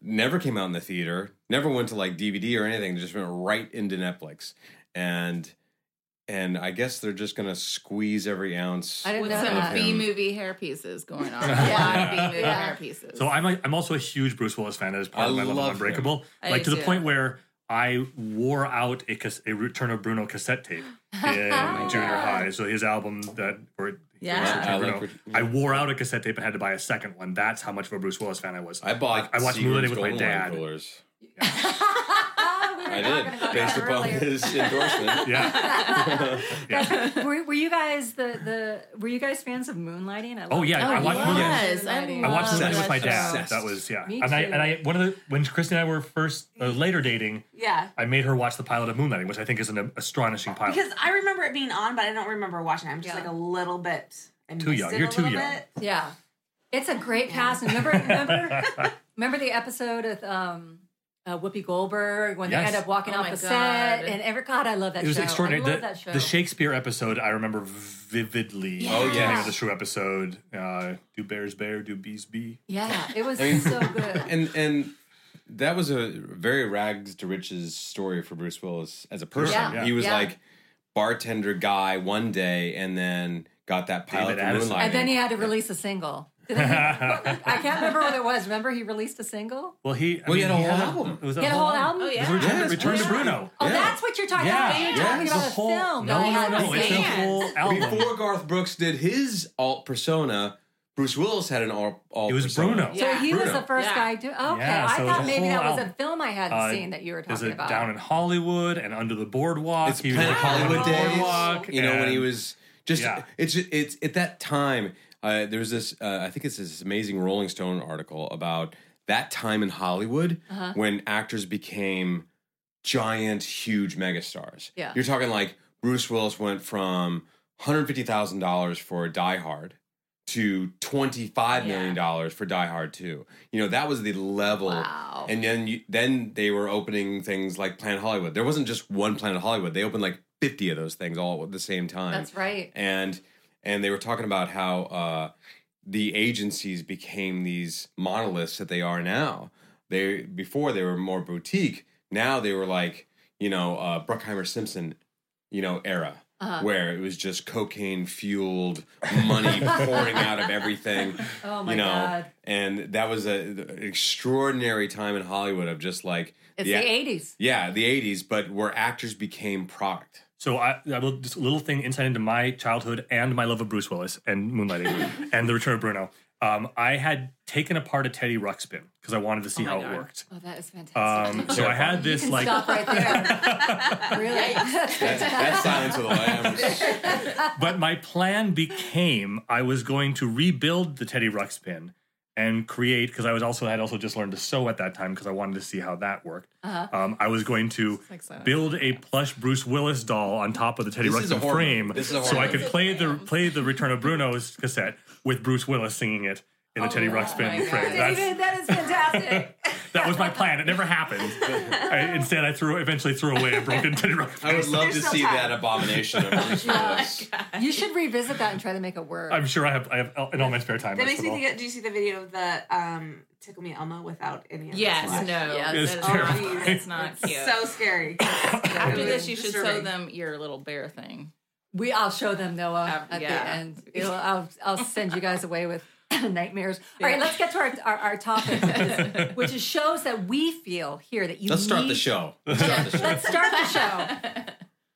never came out in the theater, never went to like DVD or anything, just went right into Netflix, and and I guess they're just gonna squeeze every ounce. I didn't with know some that. B movie hair pieces going on. Yeah. B movie Yeah. hair pieces. So I'm a, I'm also a huge Bruce Willis fan. That is part I of my love, love of him. Unbreakable. I Like do to the too. point where I wore out a, cas- a Return of Bruno cassette tape in oh, junior high. So his album that or Yeah. Return I like Bruno. Ret- I wore out a cassette tape and had to buy a second one. That's how much of a Bruce Willis fan I was. I bought. I watched Seagram's Moonlighting with my Golden dad. Wine Coolers. We were I talking did about based that upon earlier. his endorsement. Yeah. yeah. were, were you guys the the were you guys fans of Moonlighting? I Oh, yeah, Oh, I watched Moonlighting. yes. I, Moonlighting. I watched love Moonlighting with my dad. Obsessed. That was yeah. Me and I too. and I one of the when Christy and I were first uh, later dating, Yeah. I made her watch the pilot of Moonlighting, which I think is an astonishing pilot. Because I remember it being on, but I don't remember watching it. I'm just Yeah. like a little bit. I Too young. You're too young. bit. Yeah, it's a great cast. Remember, remember, remember the episode with um, uh, Whoopi Goldberg when Yes. they end up walking Oh off my the set, and every God, I love that. It was show. extraordinary. I love The, that show. the Shakespeare episode I remember vividly. Oh, yeah. name the show episode. Uh, do bears bear? Do bees bee? yeah, it was I mean- so good. and and that was a very rags to riches story for Bruce Willis as a person. Yeah, yeah. He was yeah. like bartender guy one day, and then got that pilot David for Addison. Moonlighting. And then he had to release a single. Did he- I can't remember what it was. Remember, he released a single. Well, he. I Well, he had a whole album. It was He had a whole album. Oh, yeah. was Return, Yes, Return to. Bruno. Oh, Yeah. that's what you're talking Yeah, about. You're yeah. talking It's about a a whole, film. No, that he no, no. It's a whole album. Before Garth Brooks did his alt persona, Bruce Willis had an alt. alt It was persona. Bruno. So he was the first Yeah. guy to. Okay, Yeah, I so it's thought maybe that whole was a film I hadn't Uh, seen that you were There's talking a about. Down in Hollywood and Under the Boardwalk. It's He was Planet Hollywood days. Boardwalk, You know when he was just. Yeah. It's it's at that time. Uh, there was this. Uh, I think it's this amazing Rolling Stone article about that time in Hollywood Uh-huh. when actors became giant, huge megastars. Yeah. you're talking like Bruce Willis went from hundred fifty thousand dollars for Die Hard to twenty five million dollars for Die Hard Two. You know that was the level. Wow. And then you, then they were opening things like Planet Hollywood. There wasn't just one Planet Hollywood. They opened like fifty of those things all at the same time. That's right. And and they were talking about how uh, the agencies became these monoliths that they are now. They before they were more boutique. Now they were like you know uh, Bruckheimer Simpson, you know era. Uh-huh. Where it was just cocaine fueled money pouring out of everything, Oh my you know, God. and that was a, an extraordinary time in Hollywood of just like It's the 80s. yeah, the '80s, but where actors became product. So I, I will just a little thing insight into my childhood and my love of Bruce Willis and Moonlighting and The Return of Bruno. Um, I had taken apart a Teddy Ruxpin because I wanted to see Oh how God. it worked. Oh, that is fantastic. Um, so I had you this can like stop right there. really? That's, that's Silence of the Lambs. but my plan became I was going to rebuild the Teddy Ruxpin and create because I was also had also just learned to sew at that time because I wanted to see how that worked. Uh-huh. Um, I was going to like so. build a plush Bruce Willis doll on top of the Teddy This Ruxpin frame, movie. This is a so I could play the play the Return of Bruno's cassette with Bruce Willis singing it in the Teddy Oh my Ruxpin God. frame. David, That's, that is fantastic. that that was my plan. It never happened. I, instead, I threw eventually threw away a broken Teddy Roosevelt. I would love There's to see time. that abomination of Bruce Willis. You should revisit that and try to make it work. I'm sure I have I have in all my spare time. That makes me think. Of, do you see the video of the um, "Tickle Me Elmo" without any? of Yes, no. Yes, that it's is terrifying. not, it's not cute. So scary. After this, you should show them your little bear thing. We, I'll show them Noah Uh, at yeah. the end. It'll, I'll, I'll send you guys away with nightmares. All right, let's get to our our, our topic, which is, shows that we feel here that you. Let's start the show. Let's start the show. Let's start the show.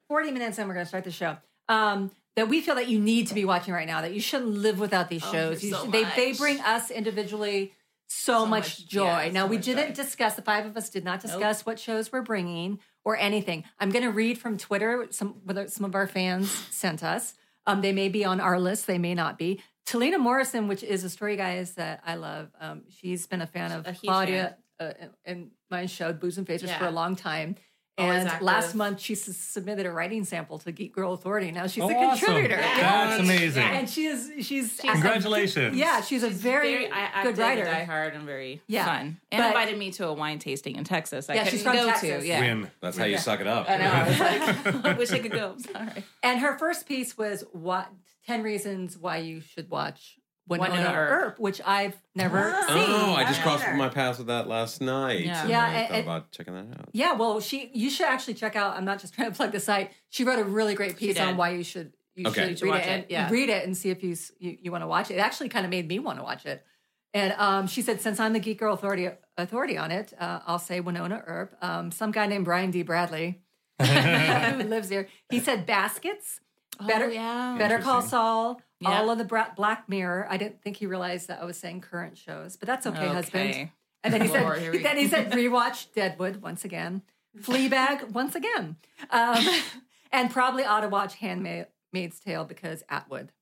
Forty minutes in, we're going to start the show. Um, that we feel that you need to be watching right now. That you shouldn't live without these shows. You so should- they they bring us individually so, much, much- joy. yeah, now so we didn't joy. discuss. The five of us did not discuss what shows we're bringing or anything. I'm going to read from Twitter some whether some of our fans sent us. Um, they may be on our list. They may not be. Talina Morrison, which is a story guys that I love. Um, she's been a fan of A huge Claudia uh, and my show Booze and Faces for a long time. And active. last month, she submitted a writing sample to Geek Girl Authority. Now she's Oh, a awesome. contributor. That's amazing. And she is she's Congratulations. yeah, she's a very, Very I, good writer. Die Hard and very Yeah. fun. And But- invited me to a wine tasting in Texas. I Yeah, couldn't she's from go Texas. to. Yeah. Win. That's how you suck it up. I know. I was like, I wish I could go. Sorry. And her first piece was what ten reasons why you should watch Wynonna, Wynonna Earp, Earp. which I've never Ah. seen. Oh, I just crossed my path with that last night. Yeah. and Yeah, I and- thought and- about checking that out. Yeah, well, she you should actually check out. I'm not just trying to plug the site. She wrote a really great piece on why you should you Okay. should read watch it and yeah. read it and see if you you, you want to watch it. It actually kind of made me want to watch it. And um, she said, since I'm the Geek Girl authority authority on it, uh, I'll say Wynonna Earp. Um, some guy named Brian D. Bradley who lives here. He said baskets. Better, Oh, yeah. Better Call Saul. Yeah. All of the Bra- Black Mirror. I didn't think he realized that I was saying current shows, but that's okay, husband. And then he Lord, said, then he said, rewatch Deadwood once again, Fleabag once again, um, and probably ought to watch Handmaid's Tale because Atwood.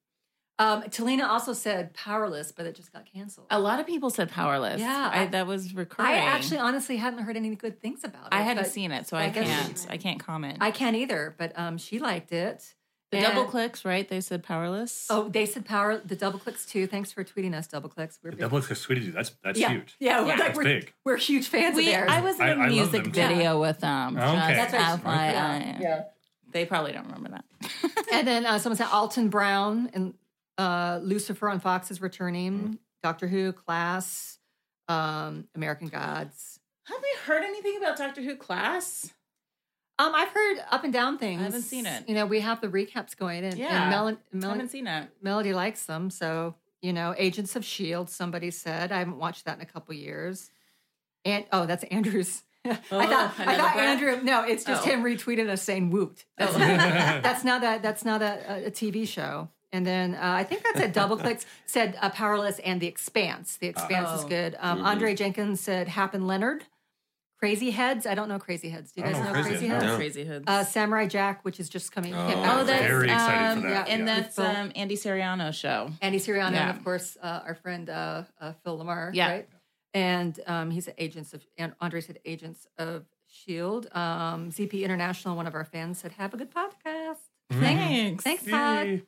Um, Talina also said Powerless, but it just got canceled. A lot of people said powerless. Yeah, I, I- that was recurring. I actually, honestly, hadn't heard any good things about it. I hadn't seen it, so I I, can't. I can't comment. I can't either, but um, she liked it. The And- double clicks, right? They said powerless. Oh, they said power. The Doubleclicks too. Thanks for tweeting us, Doubleclicks. We're big- Double X Sweetie, that's that's yeah, huge. yeah, we're, Yeah. like, That's we're, big. we're huge fans we, of theirs. I was in I- a I love music them. video with them. Okay. Just That's right. FYI. yeah. They probably don't remember that. And then uh, someone said Alton Brown and uh, Lucifer on Fox is returning. Doctor Who, Class, um, American Gods. Have we heard anything about Doctor Who class? Um, I've heard up and down things. I haven't seen it. You know, we have the recaps going, and, Yeah. and Mel- I Mel- haven't seen it. Melody likes them. So you know, Agents of Shield. Somebody said I haven't watched that in a couple years. And oh, that's Andrew's. I thought I thought Andrew. No, it's just Oh. him retweeting us saying "woot." That's, that's not a that's not a, a TV show. And then uh, I think that's at Doubleclicks said uh, Powerless and The Expanse. The Expanse is Oh. good. Um, Andre Jenkins said Happen Leonard. Crazy Heads. I don't know Crazy Heads. Do you guys know know Crazy Crazy Heads? Heads. No. Crazy Hoods. Uh, Samurai Jack, which is just coming. Oh, came Oh, out. oh, that's Very excited um, for that, And yeah. that's um, Andy Suriano's show. Andy Suriano, Yeah. and of course, uh, our friend uh, uh, Phil LaMarr, Yeah. right? And um, he's at Agents of, and Andre said Agents of S.H.I.E.L.D. Um, ZP International, one of our fans, said, Have a good podcast. Thanks. Thanks, Todd.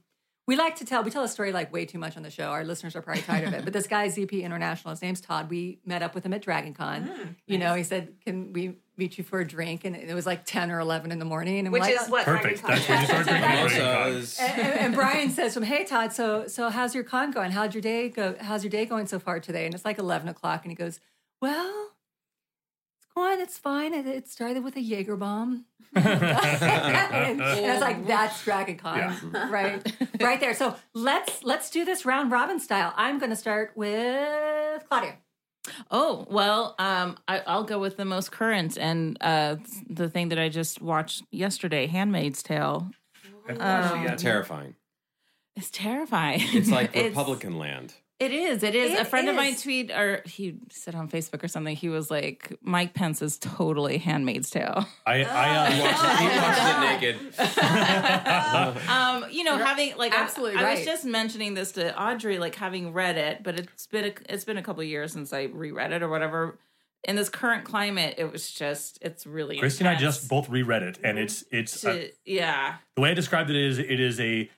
Yay. We like to tell, we tell a story like way too much on the show. Our listeners are probably tired of it. But this guy, ZP International, his name's Todd. We met up with him at Dragon Con. Mm, you know, he said, Can we meet you for a drink? And it was like 10 or 11 in the morning. And I'm Which like, is what Perfect. That's when you Con start drinking. Mimosa Dragon Con. is- and, and- and Brian says "From "Hey Todd, so so how's your con going? How'd your day go? How's your day going so far today?" And it's like eleven o'clock, and he goes, "Well, it's going. It's fine. It, it started with a Jaeger bomb." and, and it's like that's Dragon Con, Yeah. right, right there. So let's let's do this round robin style. I'm going to start with Claudia. Oh well, um, I, I'll go with the most current and uh, the thing that I just watched yesterday, *Handmaid's Tale*. I've watched. Terrifying. It's terrifying. It's like Republican land. It is. It is. a It friend of mine is. tweet or he said on Facebook or something. He was like, "Mike Pence is totally *Handmaid's Tale*." I, I uh, watched, he watched it naked. Um, you know, having like I- absolutely I, right. was just mentioning this to Audrey, like having read it, but it's been a, it's been a couple of years since I reread it or whatever. In this current climate, it was just it's really Christy and I just both reread it, and it's it's uh, to, yeah. the way I described it is it is a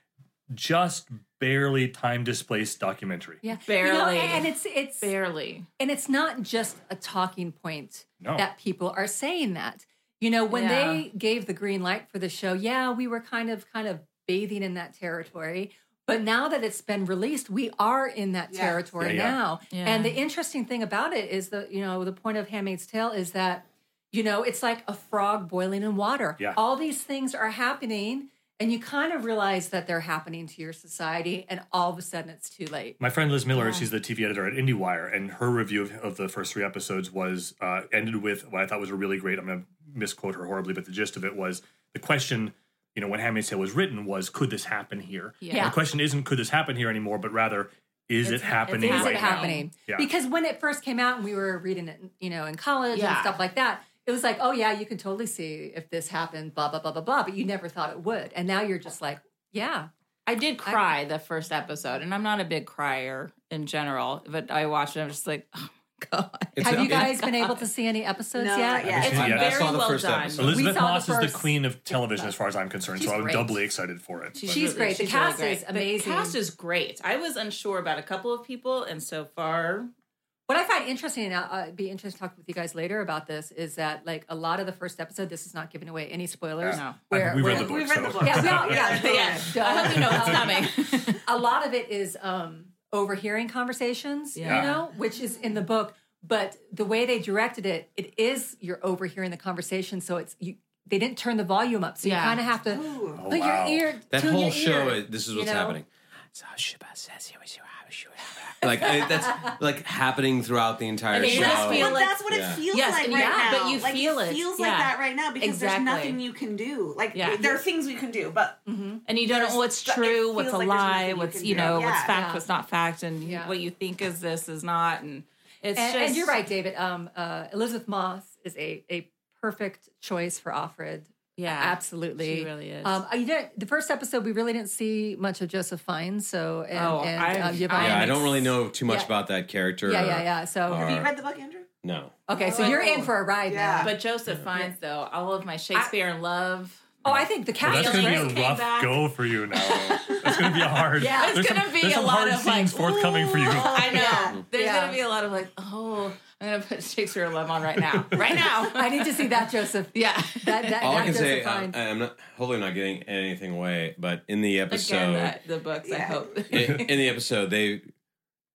just barely time displaced documentary. Yeah, Barely. You know, and it's it's Barely. and it's not just a talking point No. that people are saying that. You know, when Yeah. they gave the green light for the show, yeah, we were kind of kind of bathing in that territory. But now that it's been released, we are in that Yeah. territory Yeah, yeah. now. Yeah. And the interesting thing about it is the you know the point of Handmaid's Tale is that you know it's like a frog boiling in water. Yeah. All these things are happening, and you kind of realize that they're happening to your society, and all of a sudden it's too late. My friend Liz Miller, she's the TV editor at IndieWire, and her review of, of the first three episodes was uh, ended with what I thought was a really great. I'm going to misquote her horribly, but the gist of it was the question. You know, when Handmaid's Tale was written, was could this happen here? Yeah. The question isn't could this happen here anymore, but rather is it happening Is right it now? happening? Yeah. Because when it first came out and we were reading it, you know, in college and stuff like that, it was like, oh yeah, you can totally see if this happened, blah blah blah blah blah. But you never thought it would, and now you're just like, yeah, I did cry the first episode, and I'm not a big crier in general, but I watched it. I'm just like, oh my god. It's- Have you it- guys been able to see any episodes No, yet? not yet. It's I very saw the well first done. episode. Elisabeth saw the Moss is the queen of television, as far as I'm concerned. She's so I'm great. doubly excited for it. She's really- great. The she's cast really is great. amazing. The cast is great. I was unsure about a couple of people, and so far, What I find interesting, and I'll uh, be interested to talk with you guys later about this, is that like a lot of the first episode, this is not giving away any spoilers. No. Where, we read where- the book. We've read so. the book. Yeah, we all, yeah, Yeah. yeah, I hope you know it's coming. a lot of it is um, overhearing conversations, Yeah. you know, which is in the book. But the way they directed it, it is you're overhearing the conversation. So it's you. They didn't turn the volume up, so Yeah. you kind of have to Ooh. Oh, put wow. your ear. That whole your show, ear, uh, this is you what's know? happening. Like I- that's like happening throughout the entire And show. just feel But like- that's what Yeah. it feels Yes, like right yeah, now. but you like, feel it. feels Yeah. like that right now because Exactly. there's nothing you can do. Like Yeah. there are things we can do, but and you don't know what's true, what's a like lie, nothing you what's you do. know, what's fact, Yeah. what's not fact, and Yeah. what you think is this is not, and it's And, just and you're right, David. Um, uh, Elisabeth Moss is a a perfect choice for Offred. Yeah, absolutely. she really is. Um, you know, the first episode we really didn't see much of Joseph Fiennes. So and, Oh, and I- um, Yvonne yeah, I Alex- don't really know too much Yeah. about that character. Yeah, yeah, yeah. So Or- have you read the book, Andrew? No. okay, so Oh. you're in for a ride Yeah. now. but Joseph Fiennes though, all of my Shakespeare in Love. Oh, I think the Well, cast that's going to be a rough back. go for you now. That's going to be a hard. Yeah. It's gonna some, be a lot hard of, like, scenes forthcoming for you. I know. Yeah. There's Yeah. gonna be a lot of like, oh, I'm gonna put Shakespeare in Love on right now, right now. I need to see that, Joseph. yeah. That, that, All that I can Joseph um, say, Fiennes. I, I'm not. Hopefully, I'm not getting anything away. But in the Again, episode, that, the books. I hope. in, in the episode, they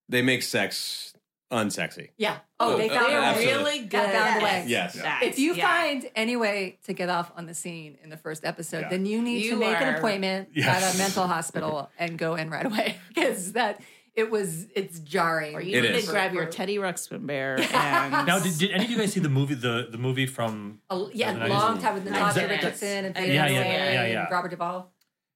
they make sex unsexy. yeah. Oh, oh they Oh, found They're a absolutely. really good. Got found a way. at Yes. that. If you Yeah. find any way to get off on the scene in the first episode, Yeah. then you need to You make an are- appointment Yes. at a mental hospital and go in right away because that it was it's jarring. or you It need is. to grab your Teddy Ruxpin bear and Now, did, did any of you guys see the movie? The the movie from A, yeah, Yeah, a long time with Is Natasha that- Richardson and Yeah, Faye yeah, Dunaway yeah, yeah. and Robert Duvall.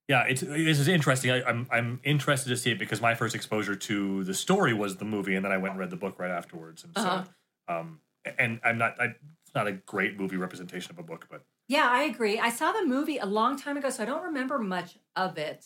Yeah, it's this is interesting. I, I'm I'm interested to see it because my first exposure to the story was the movie, and then I went and read the book right afterwards. And Uh-huh. so, um, and I'm not. I, it's not a great movie representation of a book, but Yeah, I agree. I saw the movie a long time ago, so I don't remember much of it.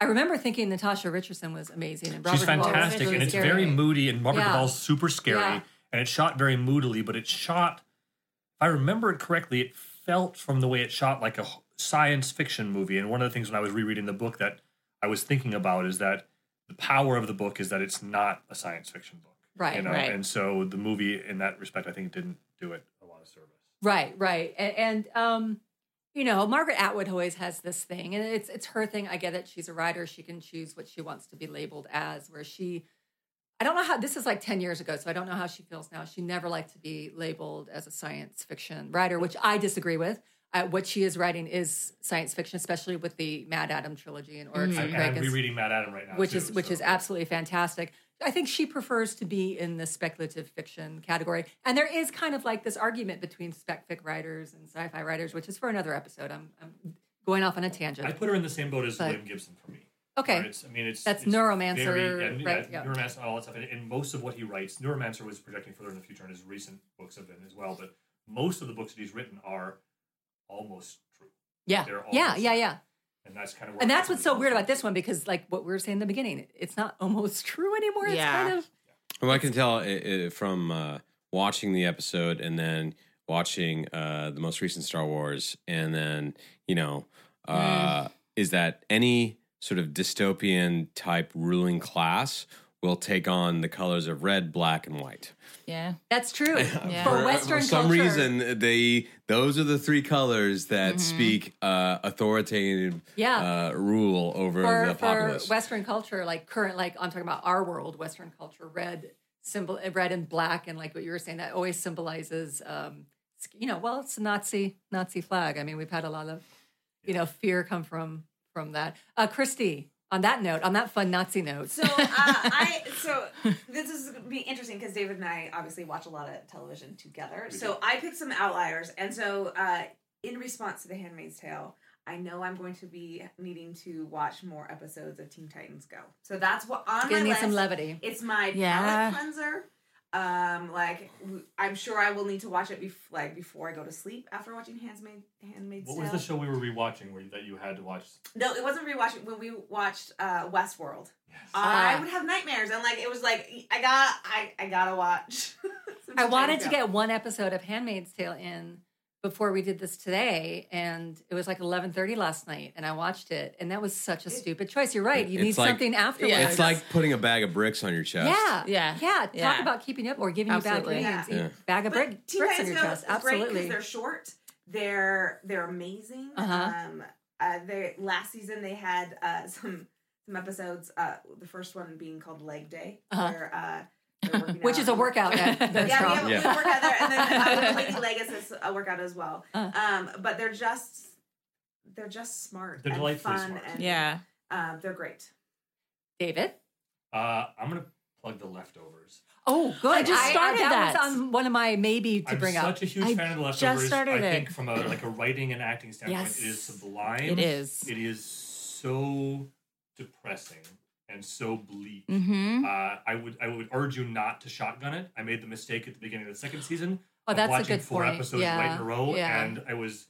I remember thinking Natasha Richardson was amazing and Robert she's fantastic, really and it's scary. very moody. And Robert Yeah. Duvall's super scary, Yeah. and it's shot very moodily. But it's shot, if I remember it correctly, it felt from the way it shot like a science fiction movie. And one of the things when I was rereading the book that I was thinking about is that the power of the book is that it's not a science fiction book. Right, you know, right. and so the movie in that respect, I think, didn't do it a lot of service. Right, right, and, and um, you know, Margaret Atwood always has this thing, and it's it's her thing. I get it. She's a writer; she can choose what she wants to be labeled as. Where she, I don't know how this is like ten years ago, so I don't know how she feels now. She never liked to be labeled as a science fiction writer, which I disagree with. Uh, what she is writing is science fiction, especially with the MaddAddam trilogy and Oryx Mhm. and Crake. I'm rereading MaddAddam right now, which too, is which so- is absolutely fantastic. I think she prefers to be in the speculative fiction category, and there is kind of like this argument between spec fic writers and sci-fi writers, which is for another episode. I'm, I'm going off on a tangent. I put her in the same boat as But- William Gibson for me. Okay. It's, I mean, it's That's it's Neuromancer, very- and, right, Yeah, yeah. Neuromancer all that stuff. And, and most of what he writes, Neuromancer was projecting further in the future, and his recent books have been as well. But most of the books that he's written are almost true, yeah, they're yeah, almost- yeah, yeah. and that's kind of where And that's what's so weird about this one because, like what we were saying in the beginning, it's not almost true anymore. It's Yeah. kind of Well, I can tell i i from uh, watching the episode and then watching uh, the most recent Star Wars, and then you know, uh, is that any sort of dystopian type ruling class will take on the colors of red, black, and white. Yeah. That's true. Yeah. For For, Western for some culture, reason, they those are the three colors that Mm-hmm. speak uh, authoritative Yeah. uh, rule over for, the for. Western culture, like current, like I'm talking about our world, Western culture, red symbol, red and black, and like what you were saying, that always symbolizes, um, you know, well, it's a Nazi Nazi flag. I mean, we've had a lot of, you know, fear come from from that. Uh, Christy, on that note, on that fun Nazi note, So uh, I so this is gonna be interesting because David and I obviously watch a lot of television together. So I picked some outliers, and so uh, in response to The Handmaid's Tale, I know I'm going to be needing to watch more episodes of Teen Titans Go. So that's what on gonna my need list. some levity. It's my Yeah. palate cleanser. Um, like I'm sure I will need to watch it bef- like before I go to sleep after watching Handmaid Handmaid's Tale*. What Tale. was the show we were rewatching where you, that you had to watch? No, it wasn't rewatching. When we watched uh, Westworld, Yes. I Ah. would have nightmares, and like it was like I got I I gotta watch. I wanted to get one episode of Handmaid's Tale in before we did this today, and it was like 11:30 last night, and I watched it, and that was such a stupid choice. You're right. You It's need like- something afterwards. Yeah. it's like putting a bag of bricks on your chest. Yeah, Yeah. yeah. Talk Yeah. about keeping up or giving Absolutely. you bad Yeah. grades. Bag of But brick, Teen bricks on your Go chest. is great because Absolutely. they're short. They're they're amazing. Uh-huh. Um, uh, they last season they had uh, some some episodes. Uh, the first one being called Leg Day, Uh-huh. where uh, they're working Which is a workout at Yeah, we have, we Yeah. a workout there, and then uh, Lady Legacy is a workout as well. Uh. Um, but they're just they're just smart They're and delightfully fun, smart. and Yeah. um, they're great. David. Uh, I'm gonna plug the leftovers. Oh, good. I just started that. that. was on one of my maybe to bring up. I'm bring such up. a huge I fan of the leftovers. just leftovers. started I it. think from a like a writing and acting standpoint, Yes. it is sublime. It is. It is so depressing and so bleak. Mm-hmm. Uh, I would I would urge you not to shotgun it. I made the mistake at the beginning of the second season. Oh, of that's a watching good four point. episodes Yeah, right in a row, yeah. and I was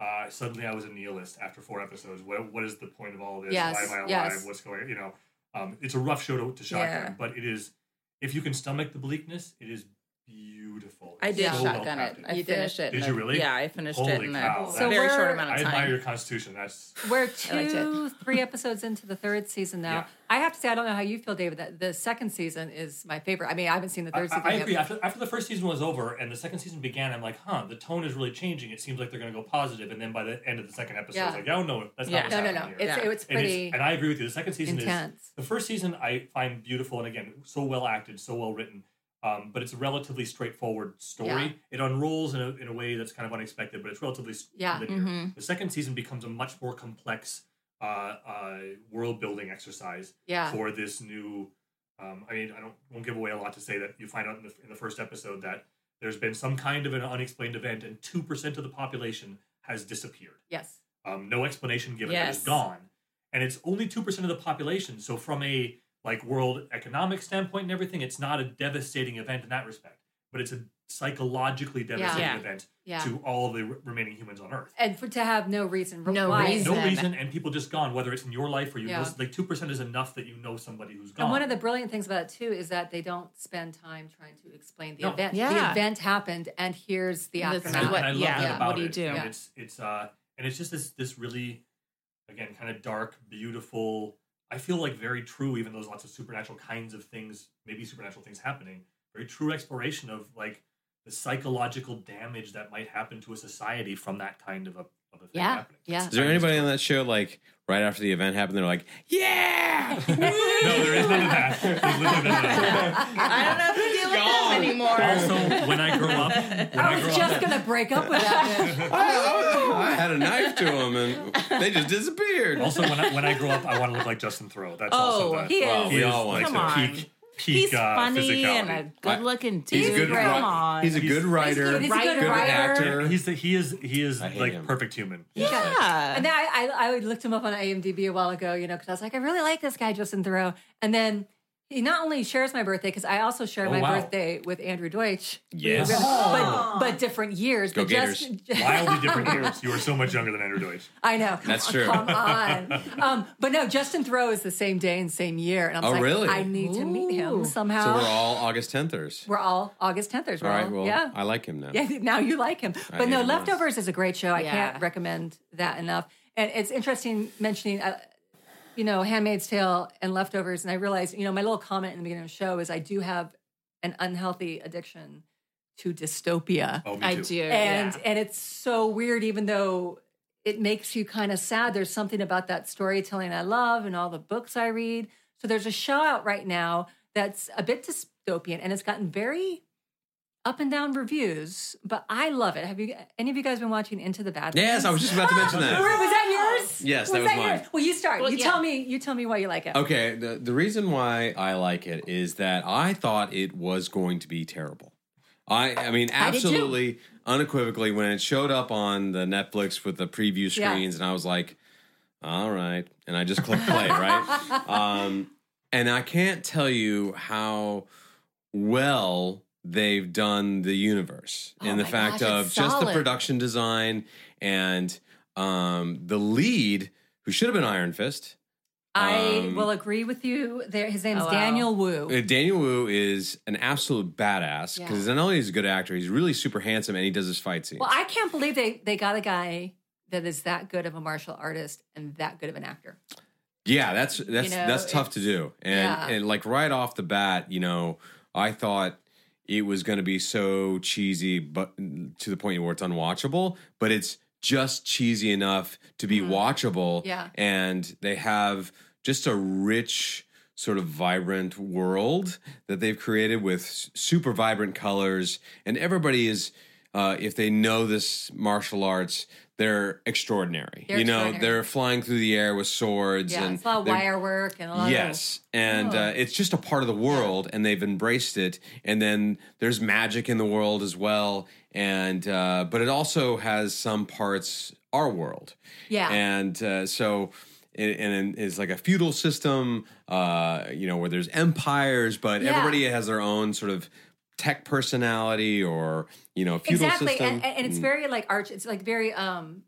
uh, suddenly I was a nihilist after four episodes. What what is the point of all this? Yes, Why am I alive? yes. What's going? You know, um, it's a rough show to, to shotgun, Yeah. but it is. If you can stomach the bleakness, it is beautiful. I did so well shotgun it. I You did? finished it. Did you really? Yeah, I finished Holy it in cow, a So very short we're- amount I admire your constitution. That's We're I liked it. two, three episodes into the third season now. Yeah. I have to say, I don't know how you feel, David. That the second season is my favorite. I mean, I haven't seen the I, third season. I yet. agree. After, after the first season was over and the second season began, I'm like, huh, the tone is really changing. It seems like they're going to go positive, and then by the end of the second episode, Yeah. it's like, oh no, that's Yeah. not what's No, no, happening no. here. It's Yeah. it was and, it's- pretty and I agree with you. The second season intense. is the first season I find beautiful and again so well acted, so well written. Um, but it's a relatively straightforward story. Yeah. It unrolls in a, in a way that's kind of unexpected, but it's relatively Yeah. linear. Mhm. The second season becomes a much more complex uh, uh, world building exercise Yeah. for this new. Um, I mean, I don't won't give away a lot to say that you find out in the, in the first episode that there's been some kind of an unexplained event and two percent of the population has disappeared Yes. um, no explanation given. It Yes. is gone, and it's only two percent of the population. So from a like world economic standpoint and everything, it's not a devastating event in that respect, but it's a psychologically devastating Yeah. event Yeah. to all of the re- remaining humans on Earth. And for to have no reason. No why. reason. No reason, and people just gone. Whether it's in your life or you Yeah. know, like two percent is enough that you know somebody who's gone. And one of the brilliant things about it too is that they don't spend time trying to explain the No. event. The event happened, and here's the This is and, I, aftermath. what- and I love yeah, that yeah. about what do you it. do? And Yeah. it's it's uh and it's just this this really again kind of dark, beautiful. I feel like very true, even though there's lots of supernatural kinds of things, maybe supernatural things happening. Very true exploration of like the psychological damage that might happen to a society from that kind of a of a thing Yeah, happening. yeah. Is there anybody on that show like right after the event happened? They're like, "Yeah, No, there is none of that. There's none of that. I don't know if with Gone. them anymore. Also, when I grow up, when I, I grow was just up, gonna break up with that. I, I had a knife to them and they just disappeared." also when I when I grow up, I want to look like Justin Theroux. That's also Oh, that. he is. Well, we is all want like Come the on. peak peak He's uh, funny physicality. and a good-looking dude. He's a good. Come ri- on. He's a good writer, He's a Writer. good good writer. actor. He's the, he is he is I hate like him. perfect human. yeah. And then I, I, I looked him up on IMDb a while ago, you know, because I was like, I really like this guy, Justin Theroux. And then he not only shares my birthday, because I also share Oh, my wow. birthday with Andrew Deutsch. Yes. But, but different years. Go but just, Wildly different years. You are so much younger than Andrew Deutsch. I know. Come That's on, true. Come on. um, but no, Justin Theroux is the same day and same year. And I'm Oh, like, really? I need to meet him somehow. So we're all August 10thers. We're all August 10th. All right. Well, yeah. I like him now. Yeah, now you like him. I But no, Leftovers is a great show. I can't recommend that enough. And it's interesting mentioning uh, you know, Handmaid's Tale and Leftovers, and I realized, you know, my little comment in the beginning of the show is I do have an unhealthy addiction to dystopia. Oh, me I too. do. and yeah. and it's so weird even though it makes you kind of sad there's something about that storytelling i love and all the books i read so there's a show out right now that's a bit dystopian and it's gotten very up and down reviews but i love it have you any of you guys been watching into the bad Yes, I was just about to mention that. was that yours Yes, that was was mine. yours? well you start Well, you yeah. tell me you tell me why you like it Okay, the, the reason why I like it is that I thought it was going to be terrible. I I mean I absolutely unequivocally when it showed up on the Netflix with the preview Yeah. screens and I was like, all right, and I just clicked play, right? Um and I can't tell you how well they've done the universe Oh in the fact gosh, of it's just the production design and um the lead who should have been Iron Fist i Um, will agree with you there his name's Oh, wow. daniel wu Uh, Daniel Wu is an absolute badass Yeah. because not only is a good actor, he's really super handsome and he does his fight scenes. Well, I can't believe they they got a guy that is that good of a martial artist and that good of an actor. yeah, that's that's know, that's tough to do. And yeah. and like right off the bat, you know, I thought it was going to be so cheesy, but to the point where it's unwatchable. But it's just cheesy enough to be watchable. Mm-hmm. Yeah. and they have just a rich sort of vibrant world that they've created with super vibrant colors and everybody is uh, if they know this martial arts they're extraordinary They're you know extraordinary. they're flying through the air with swords Yeah, and it's a lot of wire work and a lot yes and Oh. uh, it's just a part of the world and they've embraced it and then there's magic in the world as well and uh, but it also has some parts our world Yeah. and uh, so it, and it's like a feudal system uh, you know where there's empires but Yeah. everybody has their own sort of tech personality or you know feudal exactly, system and, and it's very like arch. It's like very um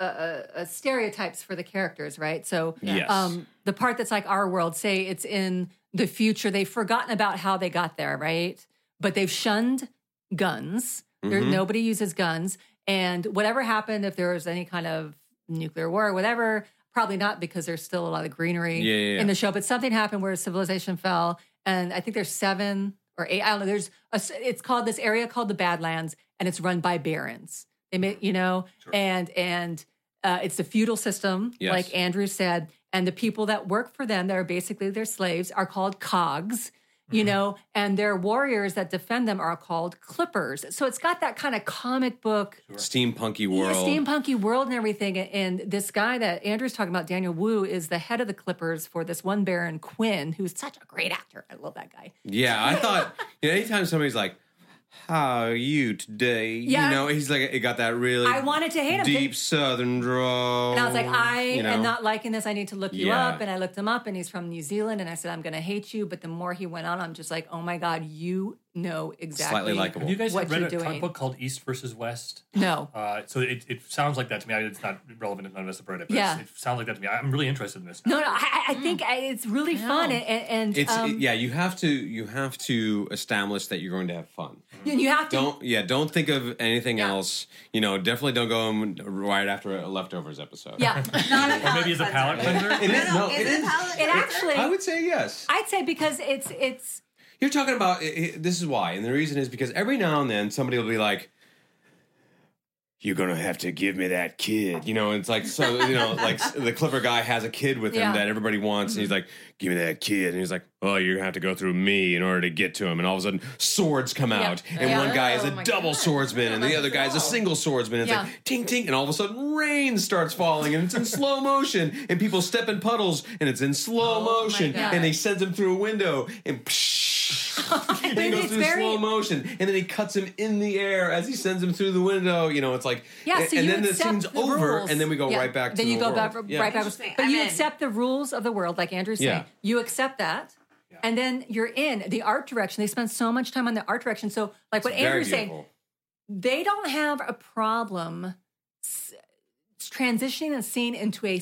uh, uh, uh, stereotypes for the characters, right? So Yes. um the part that's like our world, say it's in the future, they've forgotten about how they got there, right? But they've shunned guns. There, Mhm. nobody uses guns, and whatever happened, if there was any kind of nuclear war or whatever, probably not because there's still a lot of greenery Yeah, yeah, yeah. in the show. But something happened where civilization fell, and I think there's seven or. I don't know. There's a, It's called this area called the Badlands, and it's run by barons. They make you know, and and uh, it's a feudal system, Yes. like Andrew said, and the people that work for them, that are basically their slaves, are called cogs. You mm-hmm. know, and their warriors that defend them are called clippers. So it's got that kind of comic book steampunky yeah, world steampunky world and everything. And this guy that Andrew's talking about, Daniel Wu, is the head of the Clippers for this one Baron Quinn, who's such a great actor. I love that guy. Yeah, I thought you know, anytime somebody's like, "How are you today?" Yeah. You know, he's like, it got that really I wanted to hate him. deep Southern drawl. And I was like, I you know. am not liking this. I need to look you Yeah. up. And I looked him up, and he's from New Zealand. And I said, I'm going to hate you. But the more he went on, I'm just like, oh my God, you know exactly. Slightly likable. Have you guys What read you're a doing. comic book called East versus West? No. Uh, so it, it sounds like that to me. I- It's not relevant if none of us have read it, but Yeah. it sounds like that to me. I'm really interested in this. No, no. I, I think I, it's really fun. And, and It's um, yeah, you have to you have to establish that you're going to have fun. you, you have to. Don't yeah, don't think of anything Yeah. else. You know, definitely don't go in right after a leftovers episode. Yeah. Not a Or maybe as a cleanser. palate cleanser. It is, no, is it it is. palate It actually. I would say yes. I'd say because it's it's You're talking about this is why, and the reason is because every now and then somebody will be like, "You're gonna have to give me that kid," you know. And it's like so, you know, like the Clipper guy has a kid with him Yeah. that everybody wants, and he's mm-hmm. like, "Give me that kid," and he's like, "Oh, you're gonna have to go through me in order to get to him." And all of a sudden, swords come out, and Yeah. one guy is Oh a my double God. swordsman, and the other guy is a single swordsman. It's Yeah. like ting ting, and all of a sudden, rain starts falling, and it's in slow motion, and people step in puddles, and it's in slow oh motion, and he sends him through a window, and. and he goes through very- slow motion, and then he cuts him in the air as he sends him through the window. You know, it's like Yeah, and, so and you then the accept scene's the over, rules. and then we go Yeah. right back. to the water. Then the you go world. back Yeah. right back. Interesting. But I'm you in. accept the rules of the world, like Andrew's saying. Yeah. You accept that, and then you're in the art direction. They spend so much time on the art direction. So, like what Very Andrew's saying, they don't have a problem s- transitioning a scene into a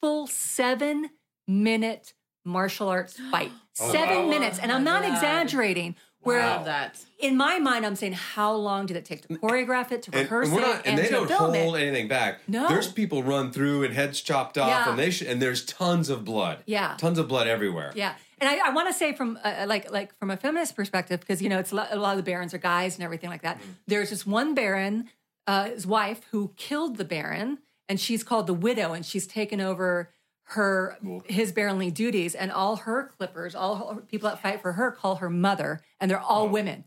full seven minute martial arts fight. Oh, seven wow. minutes. And I'm not God. exaggerating. Where Love that. in my mind, I'm saying, how long did it take to choreograph it, to And, rehearse and we're it, not, and, they to don't film hold it? anything back. No. there's people run through and heads chopped off, Yeah. and they sh- and there's tons of blood. Yeah. tons of blood everywhere. Yeah, and I, I want to say from uh, like like from a feminist perspective, because you know it's a lot, a lot of the barons are guys and everything like that. Mm. There's this one baron, uh, his wife, who killed the baron, and she's called the widow, and she's taken over her his baronly duties, and all her clippers, all her people that fight for her, call her mother, and they're all women.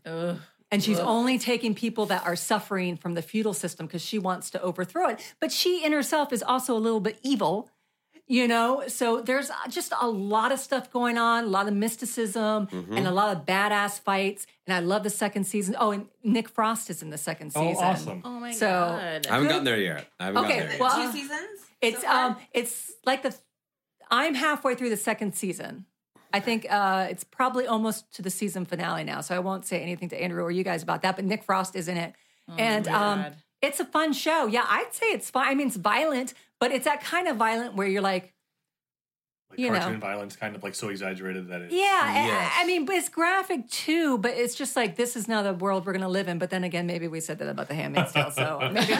And she's only taking people that are suffering from the feudal system because she wants to overthrow it. But she in herself is also a little bit evil you know so there's just a lot of stuff going on a lot of mysticism Mm-hmm. and a lot of badass fights and i love the second season oh and nick frost is in the second season Oh, season awesome. Oh my So- god. I haven't gotten there yet. I haven't Okay, gotten there yet. well, Two seasons. it's so um it's like the i'm halfway through the second season. I think uh it's probably almost to the season finale now so i won't say anything to andrew or you guys about that but nick frost is in it. And um it's a fun show. Yeah i'd say it's fun. I mean it's violent but it's that kind of violent where you're like Like you know. violence, kind of like so exaggerated that it. Yeah, I- Yes. I, I mean, but it's graphic too. But it's just like this is now the world we're going to live in. But then again, maybe we said that about the Handmaid's Tale, so maybe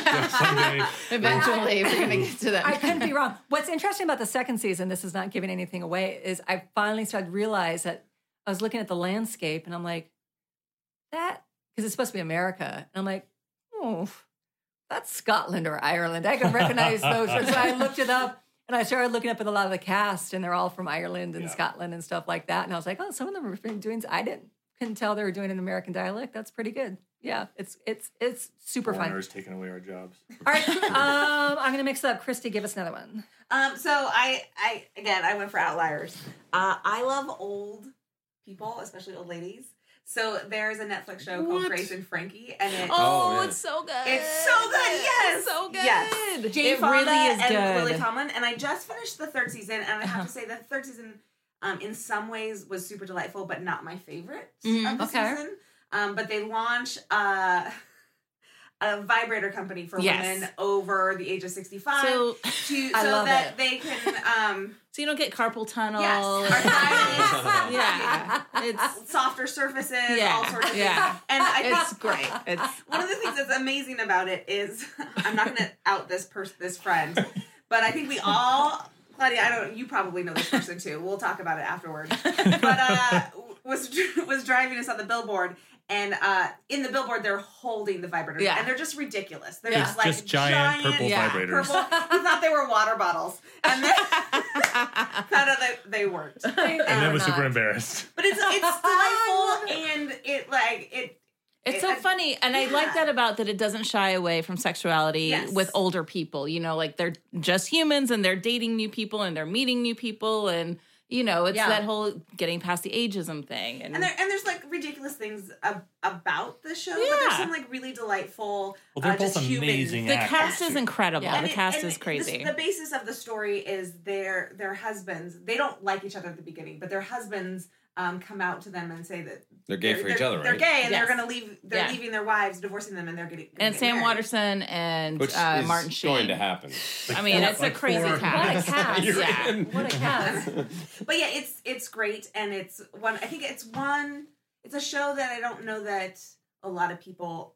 Eventually, we're gonna get to that. I couldn't be wrong. What's interesting about the second season, this is not giving anything away, is I finally started to realize that I was looking at the landscape and I'm like, that because it's supposed to be America, and I'm like, oh, that's Scotland or Ireland. I can recognize those. So I looked it up. And I started looking up at a lot of the cast, and they're all from Ireland and Yeah. Scotland and stuff like that. And I was like, oh, some of them are doing. I didn't couldn't tell they were doing an American dialect. That's pretty good. Yeah, it's it's it's super fun. foreigners taking away our jobs. All right, um, I'm gonna mix it up. Christy, give us another one. Um, so I, I again, I went for outliers. Uh, I love old people, especially old ladies. So there's a Netflix show called Grace and Frankie, and it, Oh, Oh, yeah. it's so good. it's so good. Yes, It's so good. Yes. Jane it Fonda really is and good. Lily Tomlin, and I just finished the third season, and I have Uh-huh. to say the third season, um, in some ways, was super delightful, but not my favorite Mhm. of the Okay. season. Um, but they launch uh, a vibrator company for Yes. women over the age of sixty-five. So, to, I so love that it. they can um, so you don't get carpal tunnel. Yes, arthritis. yeah, it's softer surfaces, all sorts of yeah. things. And I think it's great. It's one of the things that's amazing about it is I'm not going to out this person, this friend, but I think we all, Claudia, I don't, you probably know this person too. We'll talk about it afterward. But uh, was was driving us on the billboard. And uh, in the billboard, they're holding the vibrators, Yeah. and they're just ridiculous. They're Yeah. just like Just giant purple Yeah. vibrators. purple. We thought they were water bottles, and then found out that they weren't. And then was super embarrassed. But it's it's delightful and it like it. It's it- so I- funny, and I like that about that. It doesn't shy away from sexuality Yes. with older people. You know, like they're just humans, and they're dating new people, and they're meeting new people, and you know, it's Yeah. that whole getting past the ageism thing. And, And there and there's like ridiculous things ab- about the show, but there's some like really delightful. Well, they're uh, both human- amazing the cast is incredible. Yeah. The it- cast and is the- crazy. The, basis of the story is their their husbands. They don't like each other at the beginning, but their husbands um, come out to them and say that They're gay for each other, They're right? gay and Yes. they're going to leave. They're Yeah. leaving their wives, divorcing them, and they're getting. and getting Sam married. Waterston and Which uh, is Martin Sheen. going to happen. I mean, four- it's like a crazy four- What a cast. cast! Yeah. in. What a cast! But yeah, it's it's great, and it's one. I think it's one. It's a show that I don't know that a lot lot of people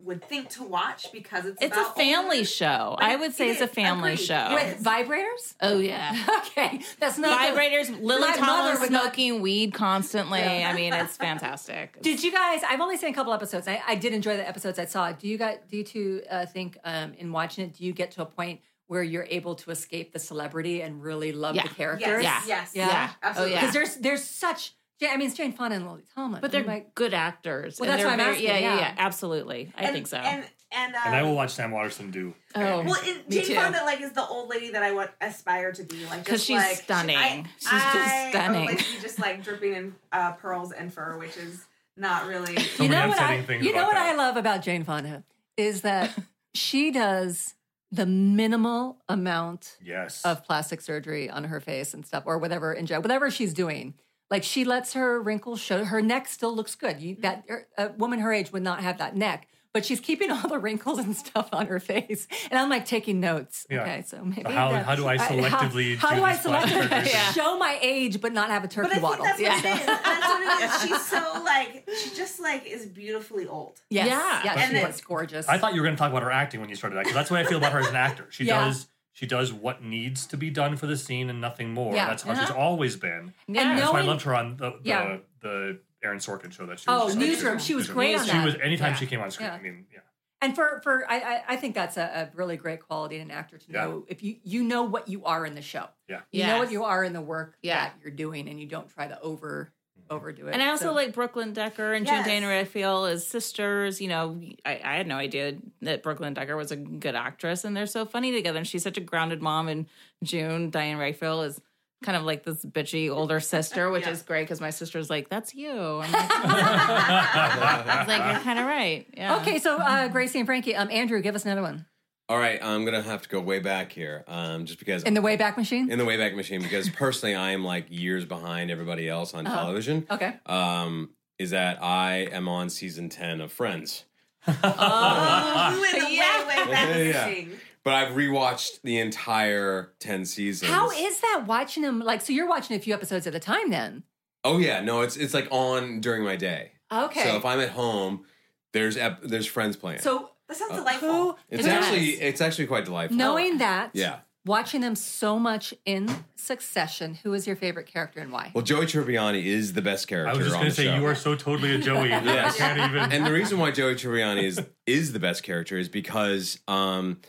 would think to watch because it's It's a family older- show. But I would say it it's a family Agreed. show. With vibrators? oh yeah. Okay, that's not. the- Vibrators, Lily My Tomlin would not- smoking weed constantly. Yeah. I mean, it's fantastic. Did you guys? I've only seen a couple episodes. I, I did enjoy the episodes I saw. Do you guys? Do you two uh, think um, in watching it? Do you get to a point where you're able to escape the celebrity and really love Yeah. the characters? Yes, Yeah. yes, Yeah. Yeah. absolutely. Oh, yeah. Because there's there's such. I mean, it's Jane Fonda and Lily Tomlin, but they're like, good actors. Well, that's they're why I'm very- asking, Yeah, yeah, yeah. yeah. Absolutely. I and, think so. And and, um, And I will watch Sam Waterston do. oh, Well, it, Me Jane too. Fonda like is the old lady that I want aspire to be like 'Cause just she's like stunning. I, She's just I- stunning. Like she just like dripping in uh, pearls and fur, which is not really. So you many know what I? You know what that. I love about Jane Fonda is that she does the minimal amount Yes. of plastic surgery on her face and stuff, or whatever in jail, whatever she's doing. Like she lets her wrinkles show. Her neck still looks good. You, that er, a woman her age would not have that neck, but she's keeping all the wrinkles and stuff on her face. And I'm like taking notes. Yeah. Okay, so maybe How- that- how do I how- selectively How, do do I selectively surgeries? show my age but not have a turkey But I think waddle? that's what Yeah. it is. That's what it is. She's so like she just like is beautifully old. Yes. Yeah. Yeah, And she it- was gorgeous. I thought you were going to talk about her acting when you started that because that's what I feel about her as an actor. She Yeah. does she does what needs to be done for the scene and nothing more. Yeah. That's how she's Uh-huh. always been. Yeah. And That's why I loved her on the the, Yeah. the Aaron Sorkin show that she Oh, was. Newsroom. She was great on She that. was anytime Yeah. she came on screen. Yeah. I mean, yeah. And for for I I, I think that's a, a really great quality in an actor to Yeah. know if you you know what you are in the show. Yeah. You know what you are in the work Yeah. that you're doing, and you don't try to over overdo it. And I also So- like Brooklyn Decker and Yes. June Diane Raphael as sisters. You know, I, I had no idea that Brooklyn Decker was a good actress, and they're so funny together. And she's such a grounded mom. And June Diane Raphael is kind of like this bitchy older sister, which Yeah. is great because my sister's like, "That's you." I'm like, I was like, "You're kind of right." Yeah. Okay, so uh, Gracie and Frankie, um, Andrew, give us another one All right, I'm gonna have to go way back here, um, just because in the Wayback Machine. in the Wayback Machine, because personally, I am like years behind everybody else on Uh-huh. television. Okay, Um, is that I am on season ten of Friends, Oh, in the Yeah. way, way back Yeah. machine. but I've rewatched the entire ten seasons. how is that watching them? Like, so you're watching a few episodes at a time, then? Oh yeah, no, it's it's like on during my day. Okay, So if I'm at home, there's ep- there's Friends playing. so That sounds Uh, delightful. who it's who- actually it's actually quite delightful. knowing that, Yeah. watching them so much in succession. Who is your favorite character and why? Well, Joey Tribbiani is the best character I was just going to say show. you are so totally a Joey. Yes. I can't even. and the reason why Joey Tribbiani is is the best character is because um,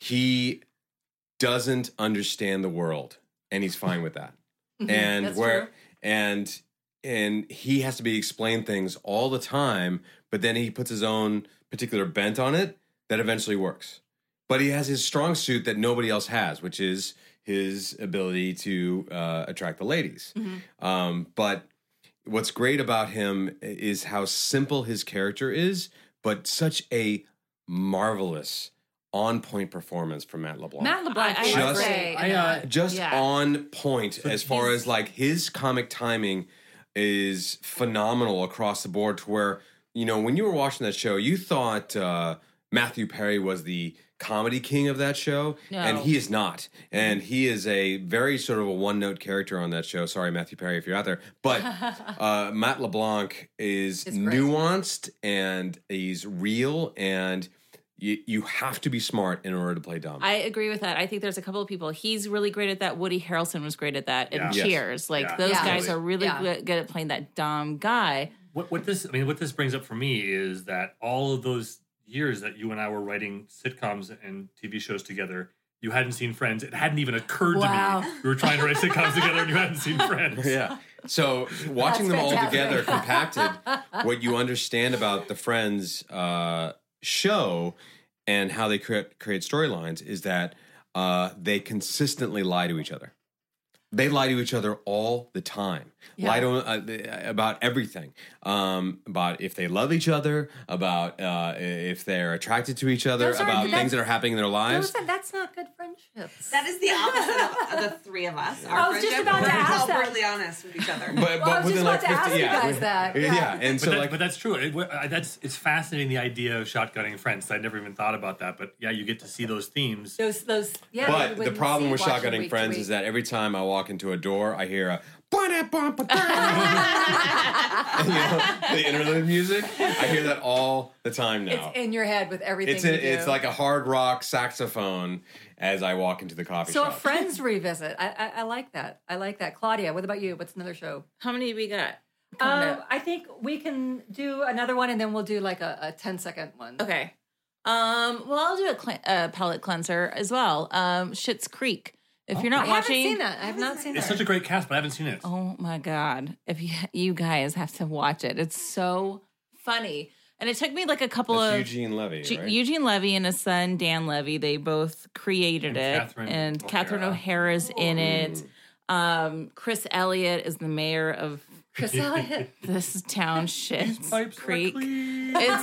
he doesn't understand the world, and he's fine with that. and that's where true. and and he has to be explained things all the time, but then he puts his own particular bent on it that eventually works. But he has his strong suit that nobody else has, which is his ability to uh, attract the ladies. Mm-hmm. Um, but what's great about him is how simple his character is, but such a marvelous, on point performance from Matt LeBlanc. Matt LeBlanc I- is I Just- great. I, uh, just Yeah. on point as far as like his comic timing is phenomenal across the board to where you know when you were watching that show you thought uh Matthew Perry was the comedy king of that show and he is not and he is a very sort of a one note character on that show sorry Matthew Perry if you're out there but uh Matt LeBlanc is Is nuanced and he's real and you, you have to be smart in order to play dumb I agree with that. I think there's a couple of people. He's really great at that. Woody Harrelson was great at that. Yeah. And Yes. Cheers, like Yeah. those Yeah. guys are really Yeah. good, good at playing that dumb guy. What what this I mean what this brings up for me is that all of those years that you and I were writing sitcoms and TV shows together, you hadn't seen Friends. It hadn't even occurred Wow. to me we were trying to write sitcoms together and you hadn't seen Friends. Yeah. So watching them That's all together compacted, what you understand about the Friends uh, show and how they create create storylines is that uh, they consistently lie to each other. They lie to each other all the time. Lie to uh, about everything. Um, about if they love each other. About uh, if they're attracted to each other. Those are- about that's- things that are happening in their lives. Those are- that's not good friendships. That is the opposite of, of the three of us. Our I was just friendship, about to we're ask all that. brutally honest with each other. But, Well, I was just within about to ask you yeah, guys we- that. Yeah. Yeah. and But, so that, like but that's true. It, uh, that's it's fascinating the idea of shotgunning friends. I never even thought about that, but yeah, you get to see those themes. those those yeah. you But the wouldn't problem see with watching shotgunning to friends week. is that every time I walk into a door, I hear a you know, the interlude music. I hear that all the time now. it's in your head with everything. It's you a, do. it's like a hard rock saxophone as I walk into the coffee shop. so a friends revisit. I, I I like that. I like that. Claudia, what about you? What's another show? How many we got? coming Um. I think we can do another one, and then we'll do like a, a 10 second one. Okay. Um, well, I'll do a cle- uh, palette cleanser as well. Um, Schitt's Creek. If you're not I not haven't watching, seen that. I have not seen it. It's such a great cast, but I haven't seen it. Oh my god! If you you guys have to watch it, it's so funny. And it took me like a couple That's of Eugene Levy, G- right? Eugene Levy and his son Dan Levy. They both created And it, Catherine and Catherine O'Hara. O'Hara's in it. Um, Chris Elliott is the mayor of Chris Elliott. this town, Schitt's Pipes are Creek. clean. It's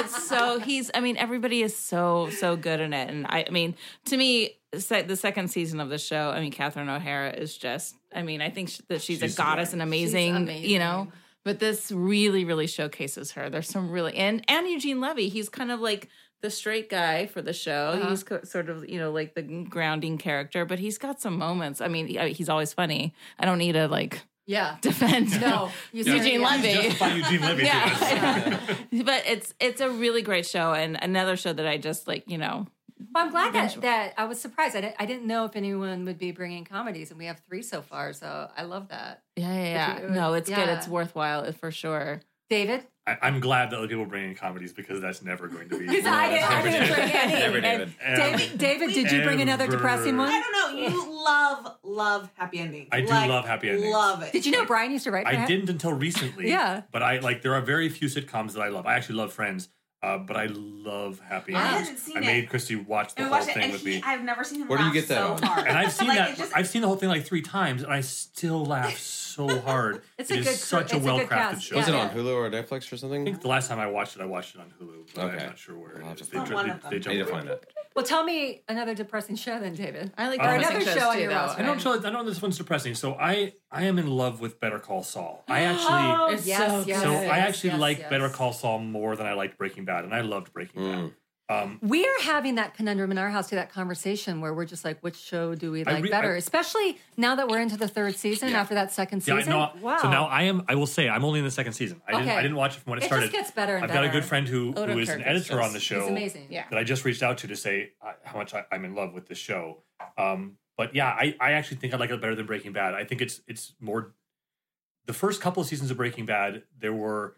it's so he's. I mean, everybody is so so good in it, and I, I mean, to me, se- the second season of the show. I mean, Catherine O'Hara is just. I mean, I think sh- that she's, She's a goddess and amazing, amazing. You know, But this really, really showcases her. There's some really and and Eugene Levy. He's kind of like the straight guy for the show. Uh-huh. He's co- sort of you know like the grounding character, but he's got some moments. I mean, he's always funny. I don't need to like Yeah. defend No, you Eugene certainly- Levy. Justify Eugene Levy. too. Yeah, but it's it's a really great show and another show that I just like you know Well, I'm glad that, that I was surprised. I didn't, I didn't know if anyone would be bringing comedies, and we have three so far. So I love that. yeah yeah, yeah. you- no it's good it's worthwhile for sure. David, I, I'm glad that other people bring in comedies because that's never going to be. Because I didn't- I didn't bring any. Never, David. David, David, did you bring another Ever. depressing I don't know. You love love happy endings. I do love happy endings. Love it. Did you know Brian used to write? I him? didn't until recently. Yeah. But I like there are very few sitcoms that I love. I actually love Friends, uh, but I love Happy Endings. I Endings. hadn't seen I it. made Christy watch the And we whole watched it, thing and with he, me. I've never seen him Where do you get that so hard. And I've seen Like, that. just- I've seen the whole thing like three times, and I still laugh so hard. It's It a is good such a it's a well crafted show. Was it on Hulu or Netflix or something? I something? think the last time I watched it, I watched it on Hulu. But Okay. I'm not sure where I'll have it to. They, find ju- one they, of them. they I need jumped to find it. Well, tell me another depressing show then, David. I like Or another show on too your though. roster. I don't show. I know this one's depressing. So I I am in love with Better Call Saul. I actually. Oh, It's yes, so yes, So good. I actually yes, like yes. Better Call Saul more than I liked Breaking Bad, and I loved Breaking Mm. Bad. Um, We are having that conundrum in our house to that conversation where we're just like, which show do we like re- better? I- Especially now that we're into the third season Yeah. after that second yeah, I season. Wow. So now I am. I will say I'm only in the second season. I didn't. I didn't watch it from when it It started. just gets better and I've got a good friend who, Odenkirk who is an is editor on just- the He's show amazing. Yeah. that I just reached out to to say uh, how much I, I'm in love with the show. Um, but yeah, I, I actually think I like it better than Breaking Bad. I think it's it's more. The first couple of seasons of Breaking Bad, there were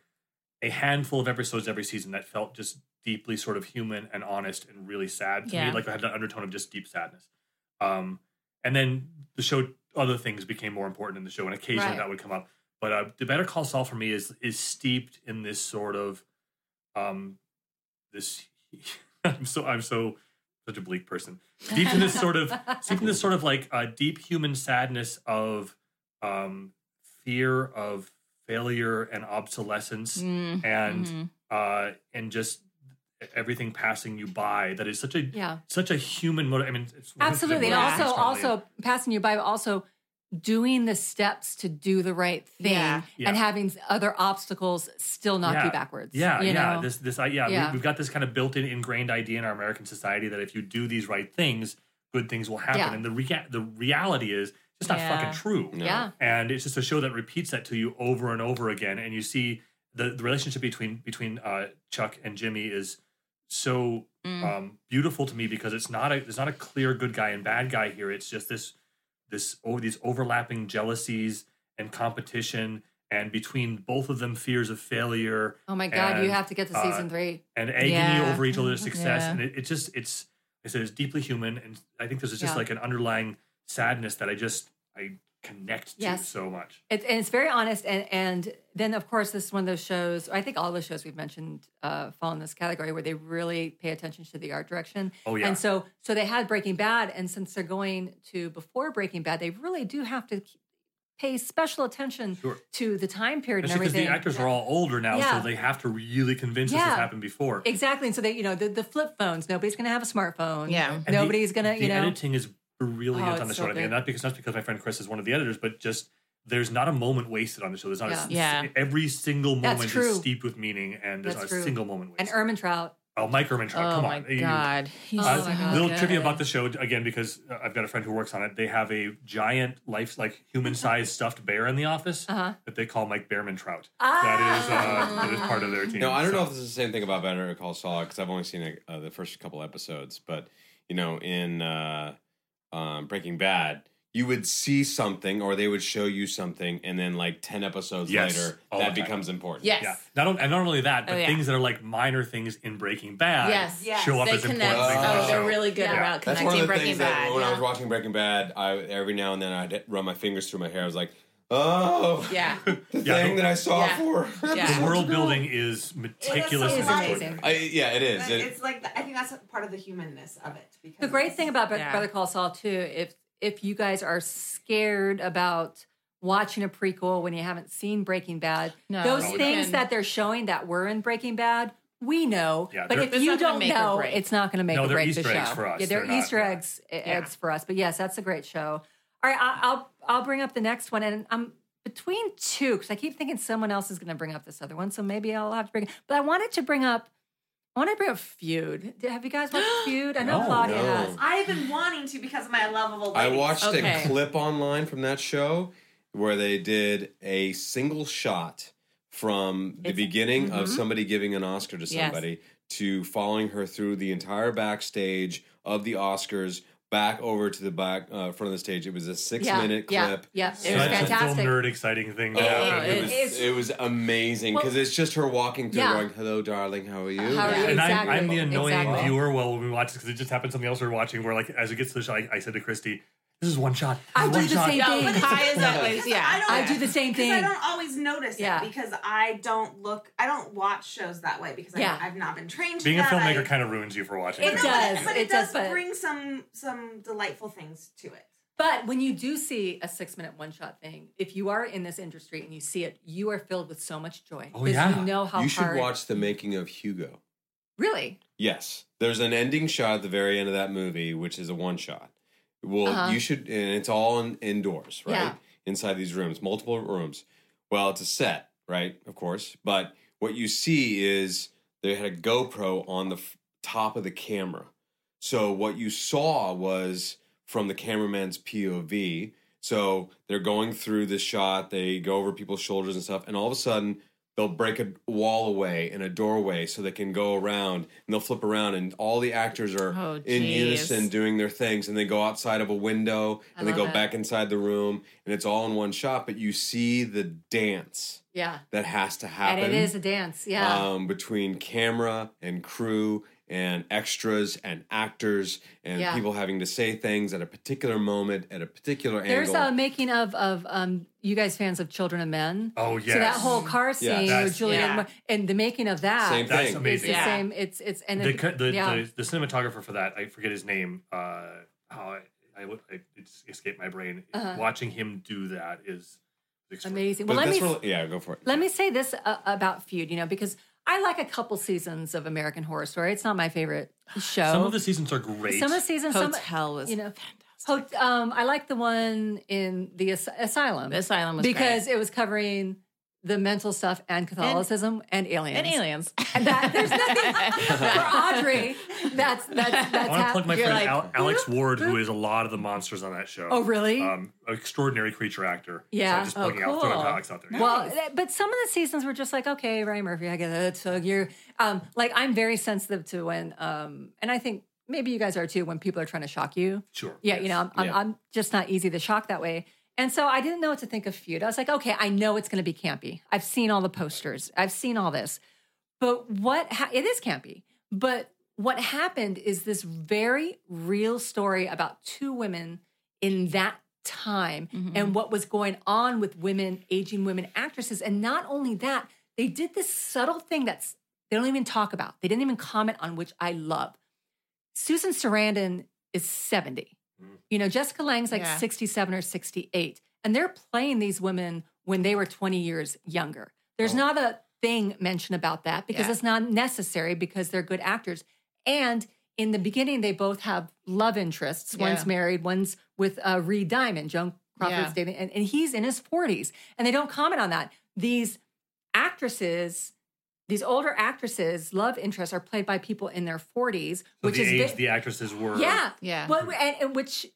a handful of episodes every season that felt just deeply sort of human and honest and really sad to Yeah. me. Like I had an undertone of just deep sadness. Um, and then the show, other things became more important in the show, and occasionally Right. that would come up. But uh, the Better Call Saul for me is is steeped in this sort of, um, this. I'm so I'm so such a bleak person. Deep in this sort of steeped in this sort of like uh, deep human sadness of um, fear of failure and obsolescence Mm, and uh, and just everything passing you by. That is such a Yeah. such a human motive. I mean, it's Absolutely. And also, strongly- also passing you by, but also doing the steps to do the right thing Yeah. Yeah. and having other obstacles still knock Yeah. you backwards. Yeah, you yeah. know? This, this, I yeah. Yeah. We, we've got this kind of built-in, ingrained idea in our American society that if you do these right things, good things will happen. Yeah. And the rea- the reality is it's not Yeah. fucking true. No. yeah. And it's just a show that repeats that to you over and over again. And you see the, the relationship between between uh, Chuck and Jimmy is so Mm. um, beautiful to me because it's not a there's not a clear good guy and bad guy here. It's just this this oh these overlapping jealousies and competition and between both of them fears of failure Oh my God, you have to get to uh, season three. and agony Yeah. over each other's success. Yeah. And it, it just it's I said it's deeply human and I think this is just Yeah. like an underlying sadness that I just I connect to Yes. so much. It's, and it's very honest. And, and then, of course, this is one of those shows, I think all the shows we've mentioned uh, fall in this category where they really pay attention to the art direction. Oh yeah. And so, so they had Breaking Bad, and since they're going to before Breaking Bad, they really do have to k- pay special attention Sure. to the time period Especially and because the everything. actors are all older now, Yeah. so they have to really convince us Yeah. this happened before. exactly. And so they, you know, the, the flip phones. Nobody's going to have a smartphone. Yeah. And the- Nobody's going to, the you know. editing is brilliant Oh, on the it's show. so I think, and good. not because not because my friend Chris is one of the editors, but just there's not a moment wasted on the show. There's not Yeah. a, Yeah. every single moment is steeped with meaning, and there's That's not a true. single moment wasted. and wasted. Ehrmantraut. oh, Mike Ehrmantraut, Oh come my on! You- god. He's Oh Uh, my God. little Okay. trivia about the show again because uh, I've got a friend who works on it. They have a giant life like human sized stuffed bear in the office Uh-huh. that they call Mike Behrman Trout. Ah. That is uh, that is part of their team. No, I don't So- know if this is the same thing about Better Call Saul because I've only seen uh, the first couple episodes. But you know, in uh, um, Breaking Bad, you would see something or they would show you something, and then like ten episodes Yes, later, all that the time. becomes important. Yes. Yeah, not only, and not only that, but Oh, yeah. things that are like minor things in Breaking Bad Yes. Yes. show up They as connect. important things in Oh, the they're show. really good Yeah. about That's connecting one of the Breaking things Bad. that when I was watching Breaking Bad, I every now and then I'd run my fingers through my hair. I was like, "Oh, Yeah. the Yeah, thing the- that I saw Yeah. for." Yeah. The world building is meticulous so and It's much. amazing. I, yeah, it is. It- it's like I think that's part of the humanness of it. Because The great thing about Be- Yeah. Better Call Saul too, if if you guys are scared about watching a prequel when you haven't seen Breaking Bad, No, those you things can- that they're showing that were in Breaking Bad, we know. Yeah, but if you don't know, it's not going to make No, or they're break the Easter show. eggs for us. Yeah, they're, They're not- Easter eh, yeah. eggs eggs for us. But yes, that's a great show. All right, I, I'll I'll bring up the next one, and I'm between two because I keep thinking someone else is going to bring up this other one, so maybe I'll have to bring. But I wanted to bring up. I want to bring up Feud. Did- Have you guys watched Feud? I know No, Claudia no. has. I've been wanting to because of my love of I watched Okay. a clip online from that show where they did a single shot from the It's- beginning of Mhm. somebody giving an Oscar to Yes. somebody to following her through the entire backstage of the Oscars back over to the back uh, front of the stage. It was a six Yeah, minute clip. yeah. It Such was a film fantastic. nerd exciting thing to It- It it- was, it's- it was amazing Well- because it's just her walking through Yeah. going, hello, darling, how are you? How are you? and Exactly. I, I'm the annoying Exactly. viewer while when we watch this because it just happened something else we are watching where like as it gets to the show, I, I said to Christy, "This is one shot. This I do the shot. same No, thing. but Kai always yeah. I don't- I do the same thing. I don't always notice Yeah. it because I don't look, I don't watch shows that way because Yeah. I, I've not been trained. to Being a filmmaker I- kind of ruins you for watching. It No, it. but does, but it it, does does, but- bring some some delightful things to it. But when you do see a six minute one shot thing, if you are in this industry and you see it, you are filled with so much joy. Oh, yeah. You know how you should hard. watch the making of Hugo. Really? Yes, there's an ending shot at the very end of that movie, which is a one shot. Well, Uh-huh. you should, and it's all in, indoors, right? Yeah. Inside these rooms, multiple rooms. Well, it's a set, right? Of course, but what you see is they had a GoPro on the f- top of the camera. So what you saw was from the cameraman's POV. So they're going through the shot, they go over people's shoulders and stuff, and all of a sudden they'll break a wall away and a doorway so they can go around and they'll flip around and all the actors are Oh, in unison doing their things and they go outside of a window I and they go back inside the room and it's all in one shot but you see the dance Yeah. that has to happen And it is a dance. Yeah. um, between camera and crew and extras and actors and Yeah. people having to say things at a particular moment at a particular There's angle There's a making of of um you guys fans of Children of Men. Oh yeah, So that whole car scene Yeah. with That's- Julianne yeah. Moore- and the making of that Same That's thing. is amazing. the Yeah. same. It's it's and the, it- the, yeah. the the cinematographer for that I forget his name. Uh, how I, I, I it's escaped my brain. Uh-huh. Watching him do that is extraordinary. amazing. but Well, let me that's yeah go for it let me say this uh, about Feud. You know, because I like a couple seasons of American Horror Story. It's not my favorite show. Some of the seasons are great. some of the seasons, some, Hotel was you know, fantastic. Ho- um, I like the one in the as- asylum. The asylum was because great. it was covering the mental stuff and Catholicism and, aliens. and aliens. And that, there's nothing for Audrey. That's that's that's. I want to plug my you're friend like, Al- Alex Ward, who is a lot of the monsters on that show. Oh, really? Um, extraordinary creature actor. Yeah. So just Oh, plugging out, throwing cool. Alex out there. Well, but some of the seasons were just like, okay, Ryan Murphy, I get it. So you're, um, like, I'm very sensitive to when, um, and I think maybe you guys are too, when people are trying to shock you. Sure. Yeah, yes. you know, I'm, I'm, I'm just not easy to shock that way. And so I didn't know what to think of Feud. I was like, okay, I know it's going to be campy. I've seen all the posters. I've seen all this. But what ha- it is campy. But what happened is this very real story about two women in that time mm-hmm. and what was going on with women, aging women actresses. And not only that, they did this subtle thing that's they don't even talk about. They didn't even comment on, which I love. Susan Sarandon is 70. You know, Jessica Lange's like Yeah. 67 or 68. And they're playing these women when they were 20 years younger. There's Oh. not a thing mentioned about that because Yeah. it's not necessary because they're good actors. And in the beginning, they both have love interests. One's married, one's with uh, Reed Diamond, Joan Crawford's Yeah. dating, and, and he's in his 40s. And they don't comment on that. These actresses, these older actresses, love interests are played by people in their 40s, So which the is age ve- the actresses were. yeah, Yeah. Well, and, and which,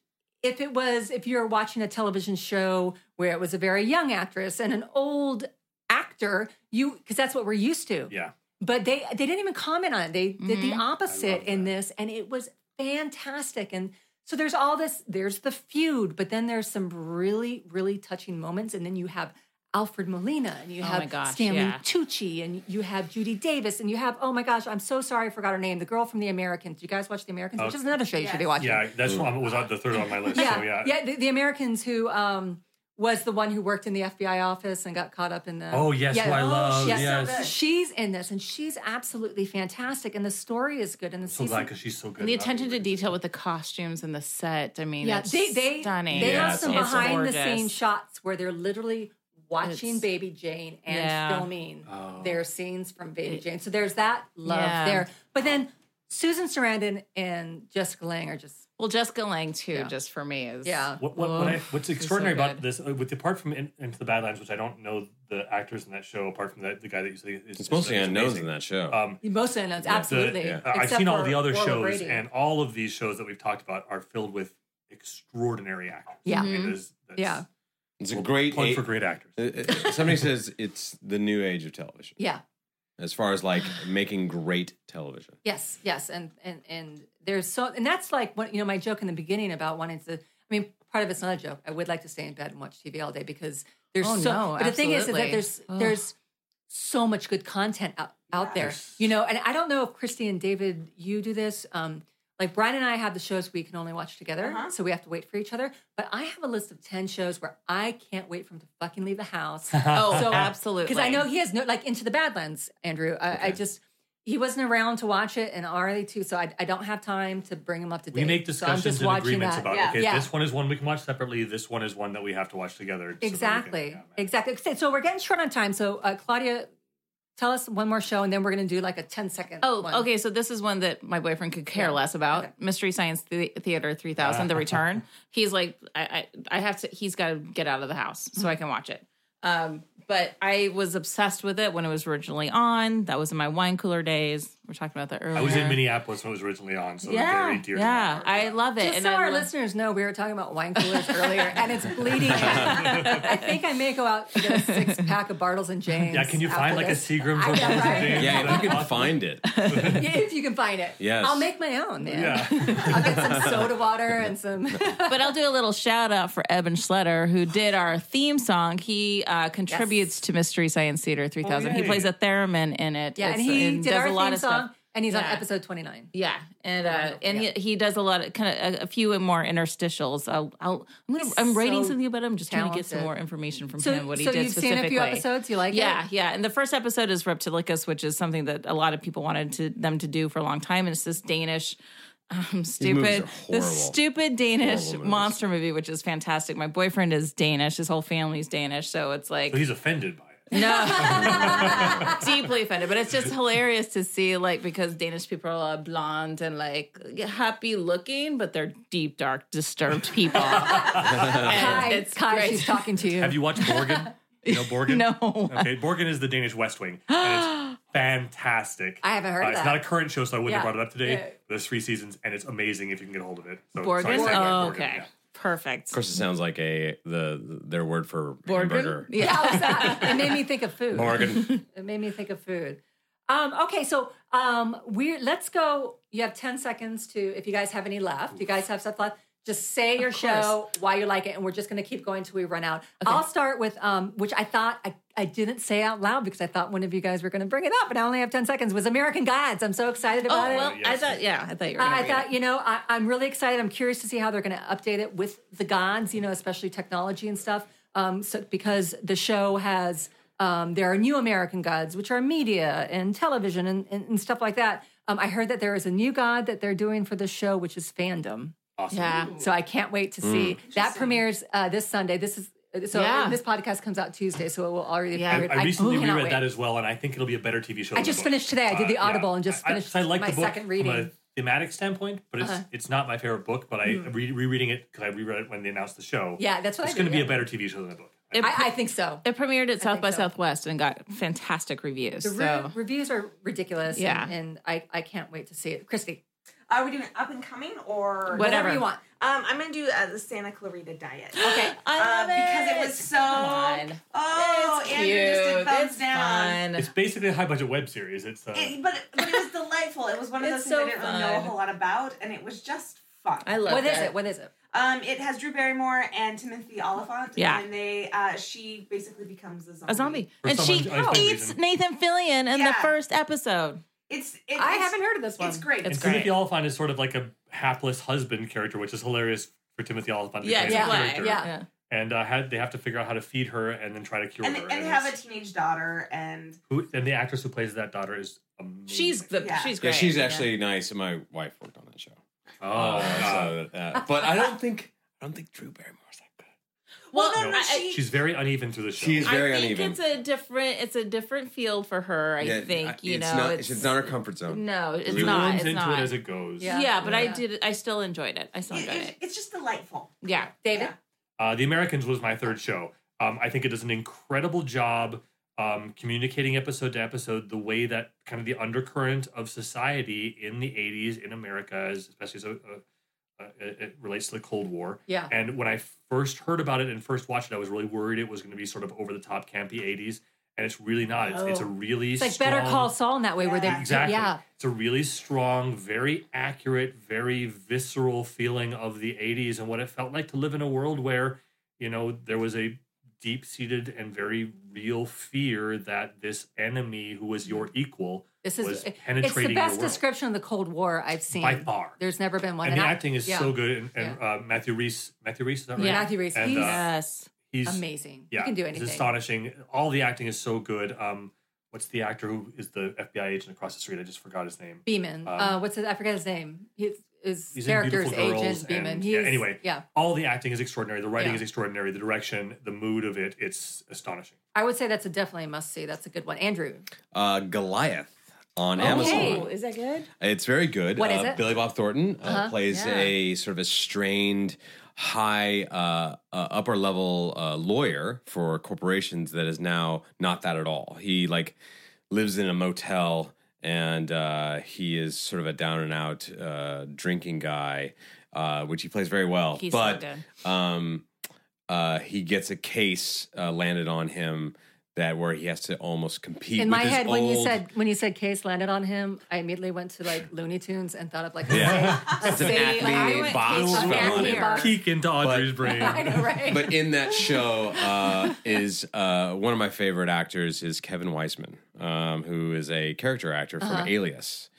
if it was, if you're watching a television show where it was a very young actress and an old actor, you because that's what we're used to. Yeah. But they they didn't even comment on it. They did the Mhm. opposite in this, and it was fantastic. And so there's all this. There's the feud, but then there's some really really touching moments, and then you have. Alfred Molina, and you Oh have gosh, Stanley yeah. Tucci, and you have Judy Davis, and you have oh my gosh, I'm so sorry I forgot her name. The girl from The Americans. Do you guys watch The Americans? Which Oh. is another show you should be watching. Yeah, that's one was on the third on my list. yeah, So yeah. yeah. The, the Americans who um, was the one who worked in the FBI office and got caught up in the. Oh yes, who I love. yeah, yes. good. She's in this, and she's absolutely fantastic, and the story is good. And the so season, glad because she's so good. And the attention to detail with the costumes and the set. I mean, yeah, it's they they stunning. they Yeah, have it's some awesome. behind the Gorgeous. scenes shots where they're literally watching It's- Baby Jane and Yeah. filming Oh. their scenes from Baby Jane. So there's that love Yeah. there. But then Susan Sarandon and Jessica Lange are just Well, Jessica Lange too, Yeah. just for me is Yeah. What, what, what I, what's she's so extraordinary about this, uh, with apart from In, Into the Badlands, which I don't know the actors in that show, apart from the, the guy that you say is It's mostly is unknowns amazing. in that show. Um, Most of them, the- absolutely. yeah. uh, I've seen all the other Orla shows, and all of these shows that we've talked about are filled with extraordinary actors. Yeah. I mean, there's- Yeah. It's a great. point a- for great actors. uh, uh, Somebody says it's the new age of television, yeah. as far as like making great television. Yes, yes, and and and there's so, and that's like what you know. My joke in the beginning about wanting to. I mean, part of it's not a joke. I would like to stay in bed and watch TV all day because there's Oh, so. no, but the thing is, is that there's Ugh. there's so much good content out, out there. You know, and I don't know if Christy and David, you do this. Um, like Brian and I have the shows we can only watch together, Uh-huh. so we have to wait for each other. But I have a list of ten shows where I can't wait for him to fucking leave the house. Oh, So- absolutely. because I know he has no like into the Badlands, Andrew. I, I just he wasn't around to watch it, and already too, so I, I don't have time to bring him up to date. We make So I'm discussions just and watching agreements that. about Yeah. okay, Yeah. this one is one we can watch separately. This one is one that we have to watch together. so can- exactly, yeah, exactly. So we're getting short on time. So uh, Claudia, tell us one more show, and then we're going to do like a 10 second. Oh, one. okay. So this is one that my boyfriend could care Yeah. less about. Okay. Mystery Science the- Theater 3000, The Return. He's like, I, I, I have to. He's got to get out of the house so I can watch it. Um, but I was obsessed with it when it was originally on. That was in my wine cooler days. We're talking about that earlier. I was in Minneapolis when it was originally on, so Yeah, very dear. yeah. to my heart. I love it. Just and so I our love- listeners know, we were talking about wine coolers earlier, and it's bleeding. I think I may go out and get a six pack of Bartles and James. Yeah, can you find like a. Seagram for know, Barnes and right? James? Yeah, if you can find it. Yeah, if you can find it. Yes. I'll make my own, man. Yeah. I'll get some soda water and some. but I'll do a little shout out for Eban Schletter, who did our theme song. He uh, contributes to Mystery Science Theater 3000. he yay. plays a theremin in it. yeah, and he and did does our a lot theme of song, stuff. and he's on episode twenty nine. Yeah, and uh, and yeah. he, he does a lot of kind of a, a few more interstitials. I'll, I'll I'm gonna He's I'm writing something about him. Just trying to get some more information from So, him. What he so did you've seen specifically. a few episodes. You like Yeah, it? yeah. And the first episode is Reptilicus, which is something that a lot of people wanted to them to do for a long time. And it's this Danish, um, movies stupid, are this stupid Danish monster movie, which is fantastic. My boyfriend is Danish. His whole family's Danish, so it's like So he's offended by it. no, deeply offended. But it's just hilarious to see, like, because Danish people are blonde and like happy looking, but they're deep, dark, disturbed people. Kai, And it's Kai, great. she's talking to you. Have you watched Borgen? You know Borgen? No. Okay, Borgen is the Danish West Wing, and it's fantastic. I haven't heard Uh, of It's that. not a current show, so I wouldn't have Yeah. brought it up today. Yeah. There's three seasons, and it's amazing if you can get a hold of it. So, Borgen. sorry, say Oh, Borgen, okay, yeah. perfect. Of course, it sounds like a the their word for Borgen? hamburger. Yeah. How was that? It made me think of food. Borgen. It made me think of food. Um, okay, so um, we're let's go. You have ten seconds to, if you guys have any left. You guys have stuff left. Just say your show, why you like it, and we're just going to keep going till we run out. I'll start with um, which I thought I, I didn't say out loud because I thought one of you guys were going to bring it up, but I only have ten seconds. Was American Gods? I'm so excited Oh about it. well, I thought yeah, I thought you were. Uh, I thought, it. you know, I, I'm really excited. I'm curious to see how they're going to update it with the gods, you know, especially technology and stuff. Um, so because the show has, um, there are new American gods, which are media and television and, and, and stuff like that. Um, I heard that there is a new god that they're doing for the show, which is fandom. Awesome. yeah. So I can't wait to see that premieres uh, this Sunday. This is so Yeah. this podcast comes out Tuesday, so it will already. Yeah. premiered. I recently cannot reread wait. that as well, and I think it'll be a better TV show. I just finished today. I did the Uh, yeah. Audible and just I- I- finished I, like my the book second from reading. a thematic standpoint, but it's Uh-huh. it's not my favorite book. But I re- rereading it because I reread it when they announced the show. Yeah, that's what it's going to be yeah. a better TV show than the book. It, I, I think so. it premiered at South by so. Southwest and got fantastic reviews. The re- so reviews are ridiculous. Yeah. And, and I, I can't wait to see it. Christy, Are we doing up and coming or whatever you want. Um, I'm gonna do uh, the Santa Clarita Diet. Okay. I Uh, love because it it. was so. Come on. Oh, it's Andrew cute. just did thumbs it's down. fun. It's basically a high budget web series. It's uh, It- but but it was delightful. It was one of those It's things so I didn't really know a whole lot about, and it was just fun. I love it. What is it? What is it? Um, it has Drew Barrymore and Timothy Olyphant. Yeah. and they uh, she basically becomes a zombie. a zombie, For and she some eats reason. Nathan Fillion in the first episode. It's it, I it's- haven't heard of this one. It's great. and It's Timothy. Olyphant is sort of like a hapless husband character, which is hilarious for Timothy Olyphant. to Yeah, play that yeah, character. yeah. And uh, had, they have to figure out how to feed her and then try to cure and, her. and they have a teenage daughter, and who, and the actress who plays that daughter is amazing. She's the Yeah. she's Yeah, great. she's actually nice. and My wife worked on that show. oh, God. So, uh, but I don't think I don't think Drew Barrymore's that good. Well, Well, no, no, I- she, She's very uneven through the show. She's very I think uneven. it's a different it's a different field for her. I Yeah, think I- you it's know not, it's, it's not her comfort zone. no, it's She not. leans It's into not. it as it goes. Yeah. yeah, but I Yeah. did. I still enjoyed it. I still it- enjoyed it's, it. it's just delightful. Yeah. David? Yeah. Uh, the Americans was my third show. Um, I think it does an incredible job um, communicating episode to episode the way that kind of the undercurrent of society in the 80s in America, is, especially as a, uh, uh, Uh, it, it relates to the Cold War. Yeah. And when I first heard about it and first watched it, I was really worried it was going to be sort of over the top, campy 80s. And it's really not. It's, it's a oh. really It's like Better Call Saul in that way, where they Exactly. yeah. It's a really strong, very accurate, very visceral feeling of the 80s and what it felt like to live in a world where, you know, there was a deep seated and very real fear that this enemy who was your equal This was is it's the best your world. description of the Cold War I've seen By far. There's never been one. and the I- acting is yeah. so good. And, and uh, Matthew Rhys, Matthew Rhys, is that right? Yeah, Matthew Rhys, And, he's uh, Yes. he's amazing. Yeah, he can do It's anything. astonishing. All the acting is so good. Um, what's the actor who is the FBI agent across the street? I just forgot his name. Beeman. uh, what's his? I forget his name. His, his He's in character's Beautiful Girls agent Beeman. and- yeah, anyway. yeah. all the acting is extraordinary. The writing Yeah. is extraordinary. The direction, the mood of it, it's astonishing. I would say that's a definitely a must see. That's a good one. Andrew. Uh, Goliath on Okay. Amazon. Oh, is that good? It's very good. What is uh, it? Billy Bob Thornton uh, Uh-huh. plays Yeah. a sort of a strained, high, uh, uh, upper level uh, lawyer for corporations that is now not that at all. He like lives in a motel and uh, he is sort of a down and out uh, drinking guy, uh, which he plays very well. He's so but good. um, uh, he gets a case uh, landed on him that where he has to almost compete. In with my his head, when you said when you said case landed on him, I immediately went to like Looney Tunes and thought of like Yeah. a It's an same- Acme I went box fell on Acme Peek into Audrey's brain. I know, right? but in that show uh, is uh, one of my favorite actors is Kevin Weisman, um, who is a character actor from Alias.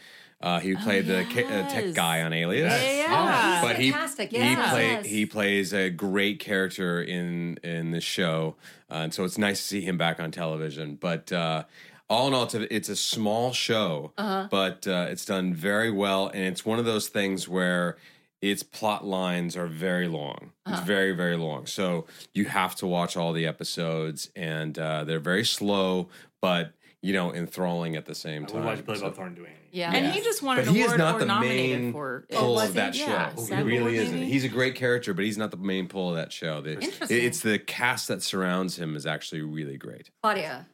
Uh, he played the ca- uh, tech guy on Alias. Yeah, yeah. He's But he fantastic. he yes, play, yes. he plays a great character in in the show, uh, and so it's nice to see him back on television. But uh, all in all, it's a, it's a small show, Uh-huh. but uh, it's done very well, and it's one of those things where its plot lines are very long. It's Uh-huh. very very long, so you have to watch all the episodes, and uh, they're very slow, but you know enthralling at the same time. would watch Billy So- Bob Thornton doing anything. yeah. And he just won but he is not or the main for pull of that Yeah, show. He really isn't. maybe? He's a great character, but he's not the main pull of that show. The- Interesting. It's the cast that surrounds him is actually really great. Claudia.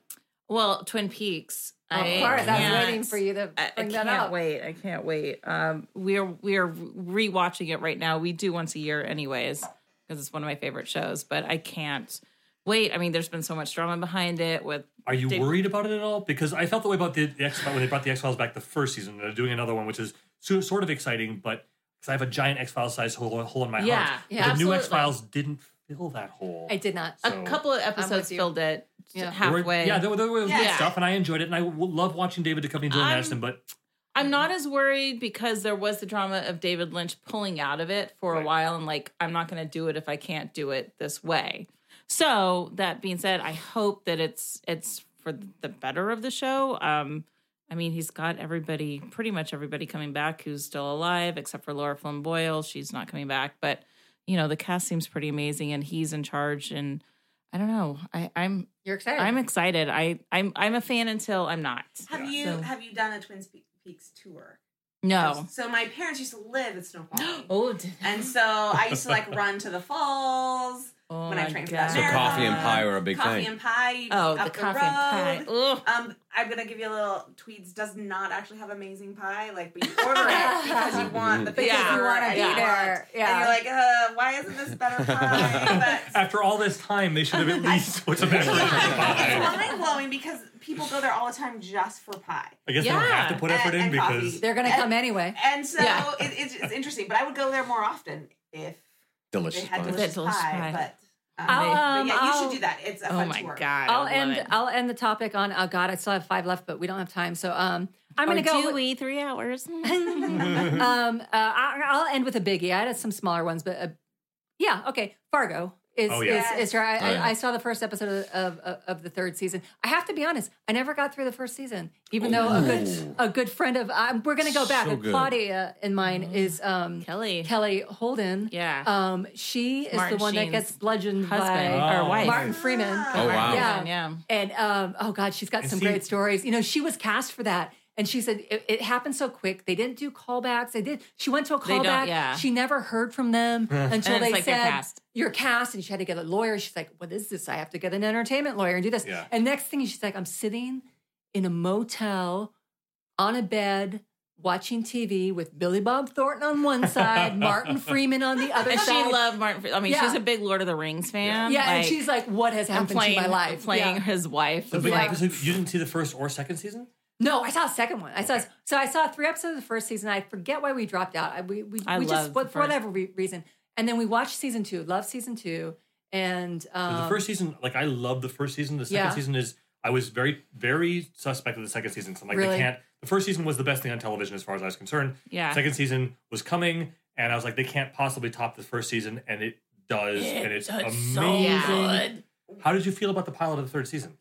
Well, Twin Peaks. Of I course, I was waiting for you to I, I bring that can't up. wait. I can't wait. Um, we're we're rewatching it right now. We do once a year, anyways, because it's one of my favorite shows. But I can't wait. I mean, there's been so much drama behind it with. Are you Did- worried about it at all? Because I felt the way about the, the X Files when they brought the X Files back the first season. They're doing another one, which is so, sort of exciting, but because I have a giant X Files size hole, hole in my Yeah, heart. yeah, But the new. X Files didn't fill that hole. I did not. So- A couple of episodes filled it Yeah. There were- halfway. yeah, there, there was good Yeah. stuff, and I enjoyed it, and I w- love watching David Duchovny and Joel I'm- Madison. But I'm not as worried because there was the drama of David Lynch pulling out of it for a while and like I'm not going to do it if I can't do it this way. So that being said, I hope that it's it's for the better of the show. Um, I mean, he's got everybody, pretty much everybody coming back who's still alive, except for Lara Flynn Boyle. She's not coming back, but you know the cast seems pretty amazing, and he's in charge. And I don't know, I, I'm You're excited. I'm excited. I I'm I'm a fan until I'm not. Have Yeah. you So- have you done a Twin Peaks tour? No. So my parents used to live in Snoqualmie. Oh, did- And so I used to like run to the falls Oh when I my trained for that So coffee and pie were a big coffee thing. and pie. Oh, up the coffee and pie. road. Ugh. Um, I'm gonna give you a little. Twede's does not actually have amazing pie. Like, but you order it because you want the Because Yeah. you want to and be you Yeah. there. And you're like, uh, why isn't this better pie? But after all this time, they should have at least put some effort into the it's pie. mind blowing because people go there all the time just for pie. I guess they don't have to put effort And- in and because coffee. They're going to come anyway. And so Yeah. it, it's, it's interesting. But I would go there more often if they Delicious had pie. delicious, delicious pie. pie. But, um, I'll, um, yeah, you I'll- should do that. It's a Oh fun my tour. god! I'll I love end. it. I'll end the topic on. Oh God, I still have five left, but we don't have time. So um, I'm going to go. do we three hours? um, uh, I- I'll end with a biggie. I had some smaller ones, but uh, yeah, okay. Fargo Is, Oh, yeah. is, is her. I, Oh, yeah. I, I saw the first episode of, of of the third season. I have to be honest. I never got through the first season, even though a good a good friend of um, we're going to go back. So. Claudia and mine is um, Kelly. Kelly Holden. Yeah. Um, she is Martin the one that gets bludgeoned husband by Oh. or wife. Martin Freeman. Oh, wow. Yeah. yeah. And um, oh god, she's got And some see- great stories. You know, she was cast for that. And she said it, it happened so quick. They didn't do callbacks. They did. She went to a callback. yeah. She never heard from them until And they like said cast. you're cast, and she had to get a lawyer. She's like, "What is this? I have to get an entertainment lawyer and do this." Yeah. And next thing, she's like, "I'm sitting in a motel on a bed." Watching TV with Billy Bob Thornton on one side, Martin Freeman on the other And she loved Martin. Fre- I mean, Yeah. she's a big Lord of the Rings fan. yeah, and Like, she's like, "What has I'm happened playing to my life?" playing Yeah. his wife. But was like, you didn't see the first or second season? No, I saw a second one. I saw so I saw three episodes of the first season. I forget why we dropped out. I, we we, I we just the for first- whatever re- reason, and then we watched season two. Love season two, and um, the first season, like I love the first season. The second Yeah. season is I was very, very suspect of the second season. So I'm like, Really? they can't. The first season was the best thing on television as far as I was concerned. Yeah. Second season was coming, and I was like, they can't possibly top the first season, and it does, and it's amazing. How did you feel about the pilot of the third season?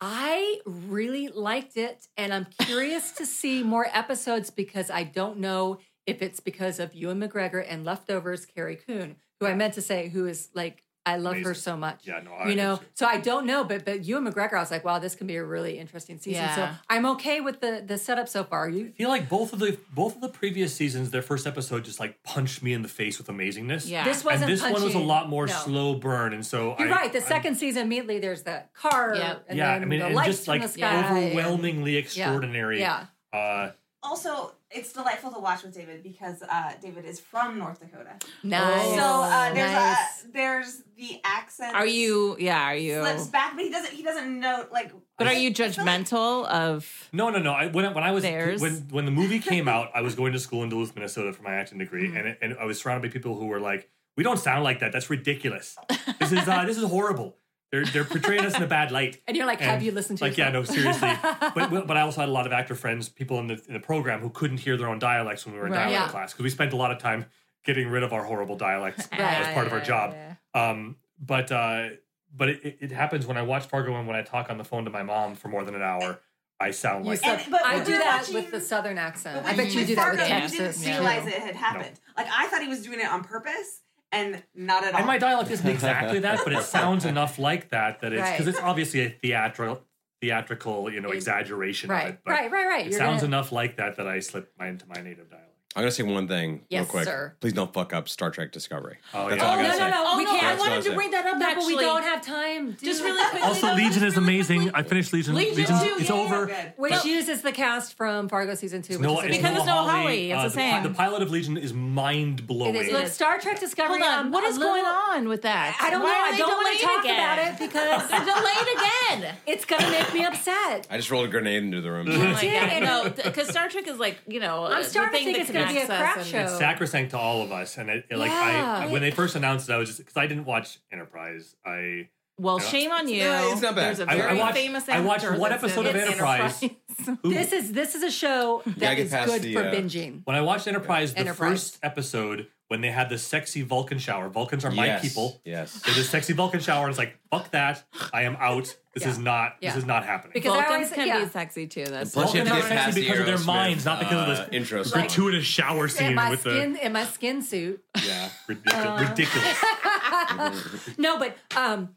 I really liked it, and I'm curious to see more episodes because I don't know if it's because of Ewan McGregor and Leftovers Carrie Coon, who I meant to say, who is like I love her so much. Yeah, no, I you know. So I don't know, but but Ewan McGregor, I was like, wow, this can be a really interesting season. Yeah. So I'm okay with the the setup so far. You I feel like both of the both of the previous seasons, their first episode just like punched me in the face with amazingness. Yeah. this wasn't and this one was a lot more No. slow burn, and so You're I, right. The I'm- second season immediately there's the car, Yep. and yeah, then I mean, the and lights just from like the sky, and- overwhelmingly extraordinary. Yeah. Uh, Also, it's delightful to watch with David because uh, David is from North Dakota. Nice. So uh, there's Nice. a, there's the accent. are you? Yeah, are you? slips back, but he doesn't. He doesn't know like. But are you I like- judgmental of? No, no, no. I, when, I- when I was Theirs. when when the movie came out, I was going to school in Duluth, Minnesota for my acting degree, Mm-hmm. and it, and I was surrounded by people who were like, "We don't sound like that. That's ridiculous. This is uh, this is horrible. They're they're portraying us in a bad light." And you're like, have you listened to like yeah no seriously but but I also had a lot of actor friends people in the in the program who couldn't hear their own dialects when we were in Right. dialect Yeah. class because we spent a lot of time getting rid of our horrible dialects Right. as part of our job yeah, um but uh but it, it- it happens when I watch Fargo and when I talk on the phone to my mom for more than an hour I sound You like said- And- but I do that watching- with the southern accent. I bet you with do that with Texas. You didn't too. realize it had happened. Like I thought he was doing it on purpose, and not at all. and my dialect isn't exactly that but it sounds enough like that that it's because Right. it's obviously a theatrical theatrical you know exaggeration of Right, it but right, right, right. it You're sounds gonna- enough like that that I slip my into my native dialect I'm gonna say one thing Yes, real quick. sir. Please don't fuck up Star Trek Discovery. Oh, That's yeah. all I Oh, gotta no, say. no, no. Oh we no, can't. I That's wanted to bring that up. No, but we don't have time. Dude. Just really quickly. Also, though, Legion just is really amazing. quickly. I finished Legion. Legion Legion's, too, it's yeah, over. good. Which uses the cast from Fargo season two. Which No, it's Because it's Noah Hawley, it's the same. The pilot of Legion is mind blowing. It is. Look, Star Trek Discovery. Hold on. um, What little- going on with that? I don't Why know. I don't want to talk about it because They're delayed again. it's gonna make me upset. I just rolled a grenade into the room. Oh my Yeah, god! No, because Star Trek is like you know. I'm starting to think it's gonna be a crap show. It's sacrosanct to all of us, and it, it, like Yeah. I when they first announced it, I was just because I didn't watch Enterprise. I Well, Yeah. shame on you. No, it's not bad. There's a I- I very watched- famous I watched actor one that's episode in of Enterprise. who- This is this is a show that get is past good the, for uh, binging. when I watched Enterprise, the Enterprise. first episode when they had the sexy Vulcan shower. Vulcans are my yes. people. Yes. There's this sexy Vulcan shower, and it's like fuck that. I am out. This Yeah. is not. This Yeah. is not happening. Because I Vulcans always can yeah. be sexy too. That's Plus, you have to Vulcans get are past sexy the because of their Aerosmith, minds, not because of uh, this intro song. gratuitous shower in scene my with skin in my skin suit. the yeah ridiculous. ridiculous. No, but um,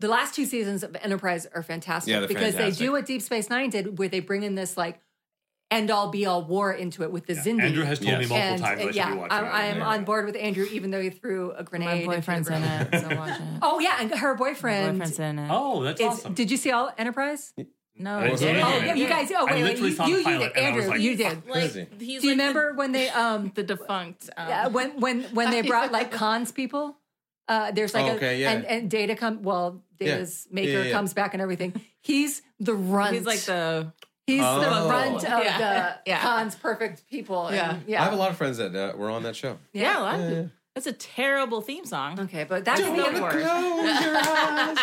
the last two seasons of Enterprise are fantastic Yeah, because fantastic. they do what Deep Space Nine did, where they bring in this like end all be all war into it with the Xindi. Andrew has told me Yes. multiple and times I uh, should yeah, watching I'm. I'm Yeah. on board with Andrew, even though he threw a grenade. my boyfriend's in it, so watch it. Oh yeah, and her My boyfriend. boyfriend's in it. Oh, that's is, awesome. Did you see all Enterprise? no, I didn't. didn't. Oh, Yeah. yeah, you guys. Oh, wait, wait, you, you, you did, and I was Andrew. like, you did. Like he's Do you like remember when they um the, the defunct? Um, yeah, when when when they brought like cons people? Uh, there's like Oh, a yeah. and, and Data come well Yeah. Maker Yeah, yeah. comes back and everything. He's the runt. he's like the he's Oh. the runt of Yeah. the Yeah. cons perfect people. and- Yeah. yeah. I have a lot of friends that uh, were on that show. yeah. a lot of Yeah. That's a terrible theme song. Okay, but that's Don't the wanna worst. Close your eyes.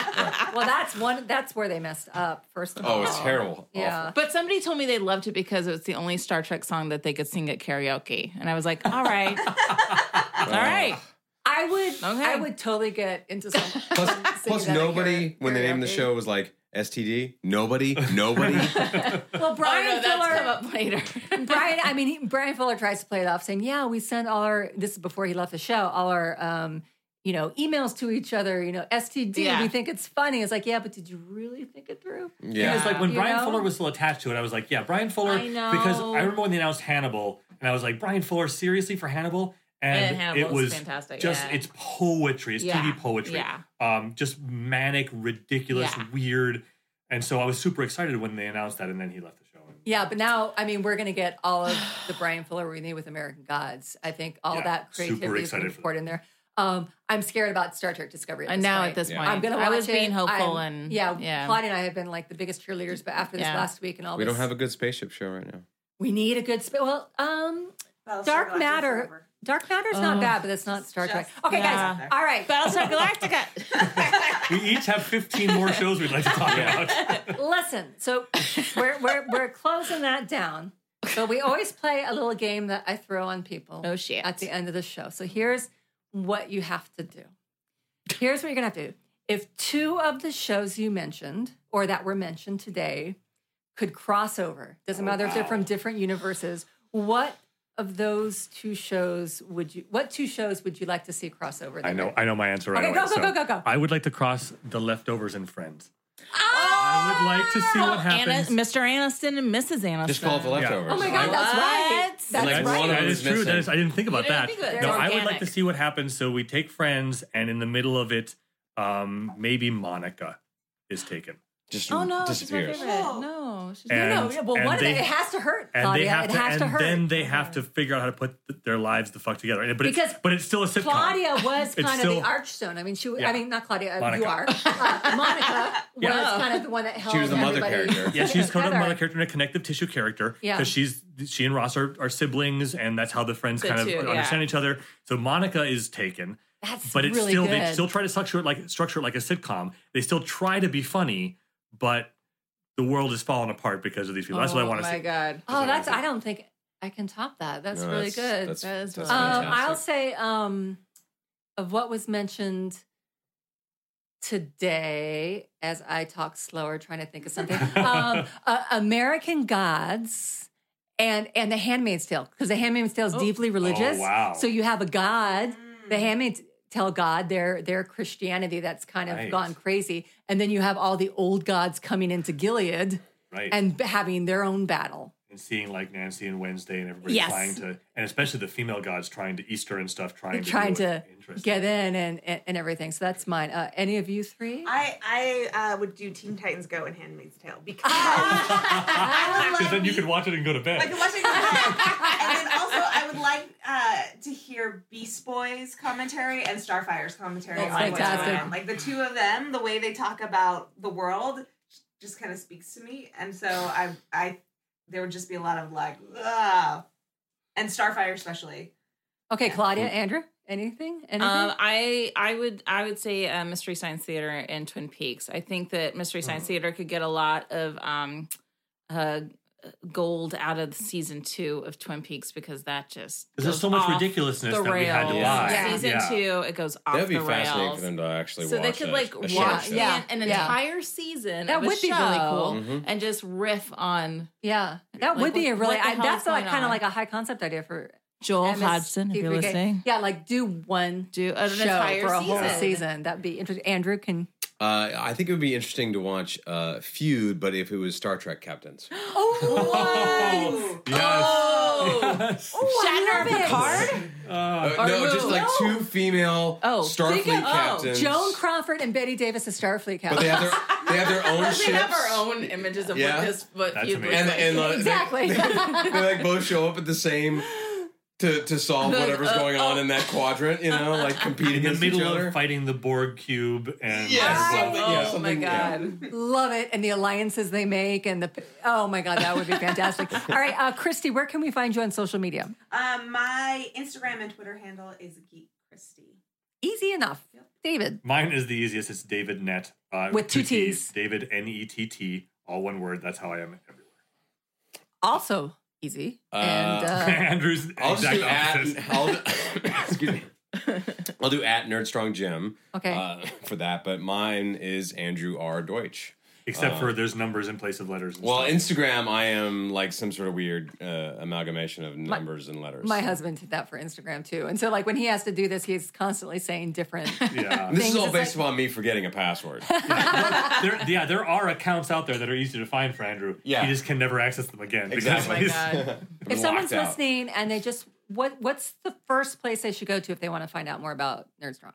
Well, that's one. That's where they messed up. First of all. Oh, it's terrible. Yeah. But somebody told me they loved it because it was the only Star Trek song that they could sing at karaoke, and I was like, "All right, all right." I would. Okay. I would totally get into some. Plus, singing plus that nobody, karaoke- when the name of the show was like STD, nobody, nobody. Well, Oh, Brian no, that's Fuller. come up later. Brian, I mean, he, Brian Fuller tries to play it off, saying, "Yeah, we sent all our this is before he left the show, all our um, you know, emails to each other. You know, STD. Yeah. We think it's funny. It's like, yeah, but did you really think it through? yeah. It's like when You Brian know? Fuller was still attached to it, I was like, yeah, Brian Fuller. I know. Because I remember when they announced Hannibal, and I was like, Brian Fuller, seriously for Hannibal? And, And it was was fantastic, Just yeah. it's poetry, it's Yeah, TV poetry. yeah. Um, just manic, ridiculous, Yeah. weird. And so I was super excited when they announced that, and then he left the show. Yeah, but now, I mean, we're going to get all of the Brian Fuller we need with American Gods. I think all Yeah, that creativity is going to excited be for poured in there. Um, I'm scared about Star Trek Discovery. At And this now point. at this point, I'm gonna. I watch was being hopeful I'm- and yeah, yeah. Claudia and I have been like the biggest cheerleaders, but after this Yeah. last week and all we this, don't have a good spaceship show right now. we need a good. Sp- well, um, Battlestar Dark Galactica Matter. Forever. Dark Matter's not bad, but it's not Star Trek. Okay, Yeah. guys. All right. Battlestar Galactica. We each have 15 more shows we'd like to talk about. Listen, so we're, we're we're closing that down. But we always play a little game that I throw on people. Oh, shit. At the end of the show. So here's what you have to do. Here's what you're gonna have to do. If two of the shows you mentioned or that were mentioned today could cross over, doesn't matter if they're from different universes, what of those two shows would you what two shows would you like to see cross over? I know, I know my answer right Okay, away. go, go, so go, go, go. I would like to cross the leftovers and Friends. I would like to see what Anna, happens. Mr. Aniston and Mrs. Aniston. Just call it the leftovers. Oh my god, that's right. That's Like That's, right. of that them is is true. That missing. is, I didn't think about didn't that. think no, It's I would like to see what happens. So we take Friends, and in the middle of it, um, maybe Monica is taken. Just Oh no, she's my disappears. favorite. Oh. No, she's And- no, no. Well, and one of they- it, it has to hurt, And Claudia. they have it to, has and to hurt. then they have to figure out how to put th- their lives the fuck together. But Because it's, but it's still a sitcom. Claudia was It's kind of still- the archstone. I mean, she. Yeah. I mean, not Claudia. uh, Monica. You are. Uh, Monica was Yeah. kind of the one that held. She was the mother everybody character. Yeah, she's kind of together. the mother character and a connective tissue character. Yeah. Because she's she and Ross are, are siblings, and that's how the friends The kind of yeah. understand each other. So Monica is taken, That's but it's really still good. they still try to structure it like structure it like a sitcom. They still try to be funny, but the world is falling apart because of these people. That's what I want to say. Oh my god. oh, that's. I don't think I can top that. That's No, really that's- good. That's, That is that's um, fantastic. I'll say um, of what was mentioned today as I talk slower, trying to think of something. um, uh, American Gods and and The Handmaid's Tale because The Handmaid's Tale is deeply religious. Oh, wow. So you have a God, The Handmaid's Tale God, their their Christianity that's kind of Right. gone crazy, and then you have all the old gods coming into Gilead Right. and having their own battle. And seeing like Nancy and Wednesday and everybody Yes. trying to, and especially the female gods trying to Easter and stuff, trying to trying to get in and, and and everything. So that's mine. Uh, any of you three? I I uh, would do Teen Titans Go and Handmaid's Tale because I Because then you the- could watch it and go to bed. like watching and then also I would like uh, to hear Beast Boys commentary and Starfire's commentary That's on what's going on. Like the two of them, the way they talk about the world just kind of speaks to me, and so I I there would just be a lot of like Ugh. and Starfire especially. Okay, Claudia, Andrew, anything? Anything? Um, I I would I would say uh, Mystery Science Theater and Twin Peaks. I think that Mystery Science Mm. Theater could get a lot of um, uh, gold out of season two of Twin Peaks because that just Because there's goes so much ridiculousness the that we had to rails. buy. Yeah. Season Yeah. two, it goes off That'd be the fascinating rails. for them to actually so watch. they could a- like a watch. Yeah. an, an Yeah. entire season That of a would be really show cool. Mm-hmm. and just riff on yeah, that like, would be a really. I, that's is like going kind of like a high concept idea for Joel MS Hodgson, if you're listening. Yeah, like do one Do an show entire for a whole season. season. That'd be interesting. Andrew can. Uh, I think it would be interesting to watch uh, Feud, but if it was Star Trek captains. Oh, Yes. Oh, Shatner and love it. Picard. Uh, Or no, just like No. two female Oh, Starfleet think of- oh, captains. Joan Crawford and Bette Davis as Starfleet but they have their they have their own we ships. have our own images of Yeah. what this what That's Feud amazing. looks and like. and uh, they- Exactly. They, they like both show up at the same to to solve whatever's uh, going on oh. in that quadrant. You know, like competing In the against each middle other. of fighting the Borg cube and Yes, Right. something, oh my something, yeah. god. Love it. And the alliances they make and the oh my god, that would be fantastic. All right, uh, Christy, where can we find you on social media? Um, my Instagram and Twitter handle is Geek Christie. Easy enough. David. Mine is the easiest. It's David Nett uh, With two Ts. David N E T T, all one word. That's how I am everywhere. Also easy. and uh, Andrew's I'll just exact do at. opposite. I'll, excuse me. I'll do at Nerdstrong Gym. Okay. Uh, for that, but mine is Andrew R. Deutsch. Except for there's numbers in place of letters. And Well, stuff. Instagram, I am like some sort of weird uh, amalgamation of numbers and letters. My husband did that for Instagram too. And so like when he has to do this, he's constantly saying different. yeah. This is all based like- upon me forgetting a password. there, yeah, there are accounts out there that are easy to find for Andrew. Yeah. He just can never access them again. because Exactly. he's- God. if someone's out. listening and they just what what's the first place they should go to if they want to find out more about Nerdstrong?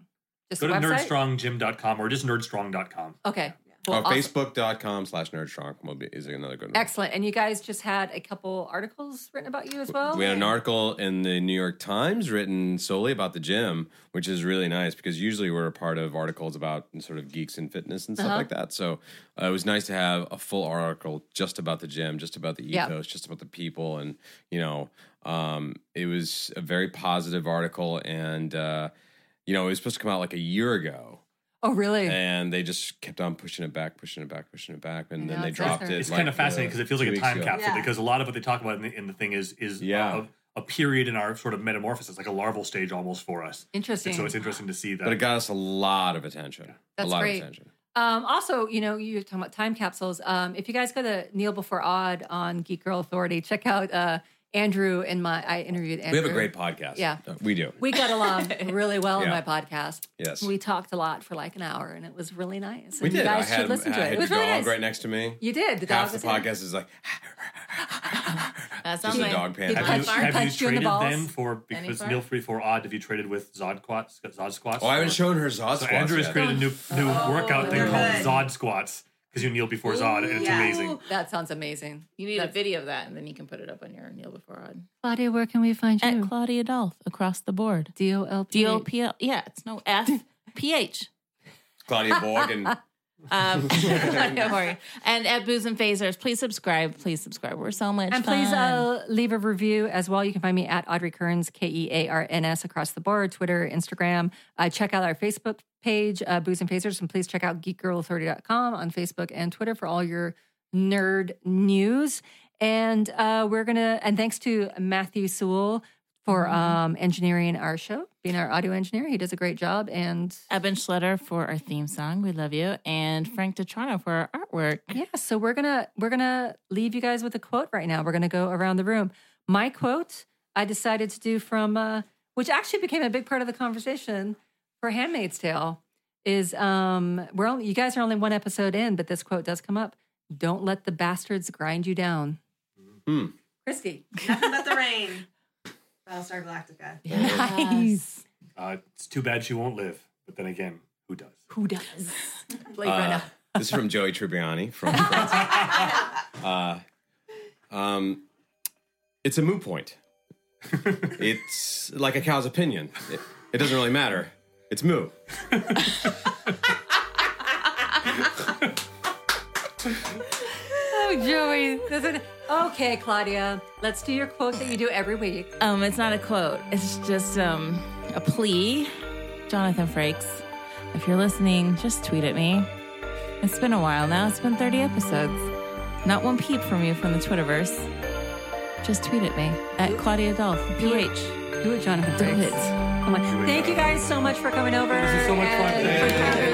Just Go to website? nerdstronggym.com or just nerdstrong.com. Okay. Cool. Or Awesome. Facebook.com slash Nerdstrong is another good one. Excellent. And you guys just had a couple articles written about you as well? We had an article in the New York Times written solely about the gym, which is really nice because usually we're a part of articles about sort of geeks and fitness and stuff Uh-huh. like that. So uh, it was nice to have a full article just about the gym, just about the ethos, just about the people, and you know, um, it was a very positive article, and uh, you know, it was supposed to come out like a year ago. Oh, really? And they just kept on pushing it back, pushing it back, pushing it back, and then they dropped it. It's like, kind of fascinating uh, because it feels like a time ago. capsule Yeah. because a lot of what they talk about in the, in the thing is is Yeah. a, a period in our sort of metamorphosis, like a larval stage almost for us. Interesting. And so it's interesting to see that. But it got us a lot of attention. That's a lot great. of attention. Um, also, you know, you're talking about time capsules. Um, if you guys go to Kneel Before Zod on Geek Girl Authority, check out uh, Andrew and my. I interviewed Andrew. We have a great podcast. Yeah. We do. We got along really well on Yeah. my podcast. Yes. We talked a lot for like an hour, and it was really nice. We And did. You guys I had, should listen I to it. had It was your really dog nice. right next to me. You did. The dog Half was here. podcast is like That sounds just a dog He panting. have punched- you, he have you punched you in the traded balls? then for because Any it's part? meal free for odd? Have you traded with Zod squats? Zod squats? Oh, I haven't shown her Zod So squats Andrew has created a new new oh, workout thing called. Zod squats because you kneel before Zod and it's yeah. amazing. That sounds amazing. you need a video of that, and then you can put it up on your kneel Before Zod. Claudia, where can we find you? At Claudia Dolph across the board. D O L P. D O P L. Yeah, it's no F P H. Claudia Borg and Um, don't worry. And at Booze and Phasers, please subscribe. Please subscribe. We're so much And fun. please uh, leave a review as well. You can find me at Audrey Kearns, K E A R N S, across the board, Twitter, Instagram. Uh, check out our Facebook page, uh, Booze and Phasers, and please check out geekgirlauthority.com on Facebook and Twitter for all your nerd news. And uh, we're going to, and thanks to Matthew Sewell for um, engineering our show, being our audio engineer. He does a great job. And Eban Schletter for our theme song. We love you. And Frank DeTrano for our artwork. Yeah, so we're gonna we're gonna leave you guys with a quote right now. We're gonna go around the room. My quote I decided to do from uh, which actually became a big part of the conversation for Handmaid's Tale is um we're only you guys are only one episode in, but this quote does come up. Don't let the bastards grind you down. Hmm. Christy. Nothing but the rain. Battlestar Galactica. Nice. Uh, it's too bad she won't live, but then again, who does? Who does? Blade uh, Runner. this is from Joey Tribbiani from uh, um, it's a moot point. it's like a cow's opinion. It, it doesn't really matter. It's moo. Oh, Joey. That's an- okay, Claudia. Let's do your quote that you do every week. Um, it's not a quote. It's just um a plea. Jonathan Frakes, if you're listening, just tweet at me. It's been a while now. It's been 30 episodes. Not one peep from you from the Twitterverse. Just tweet at me at Claudia Dolph, PH. Do it, Jonathan. Do Frakes. it. Come on. Thank you guys so much for coming over. This is so much fun.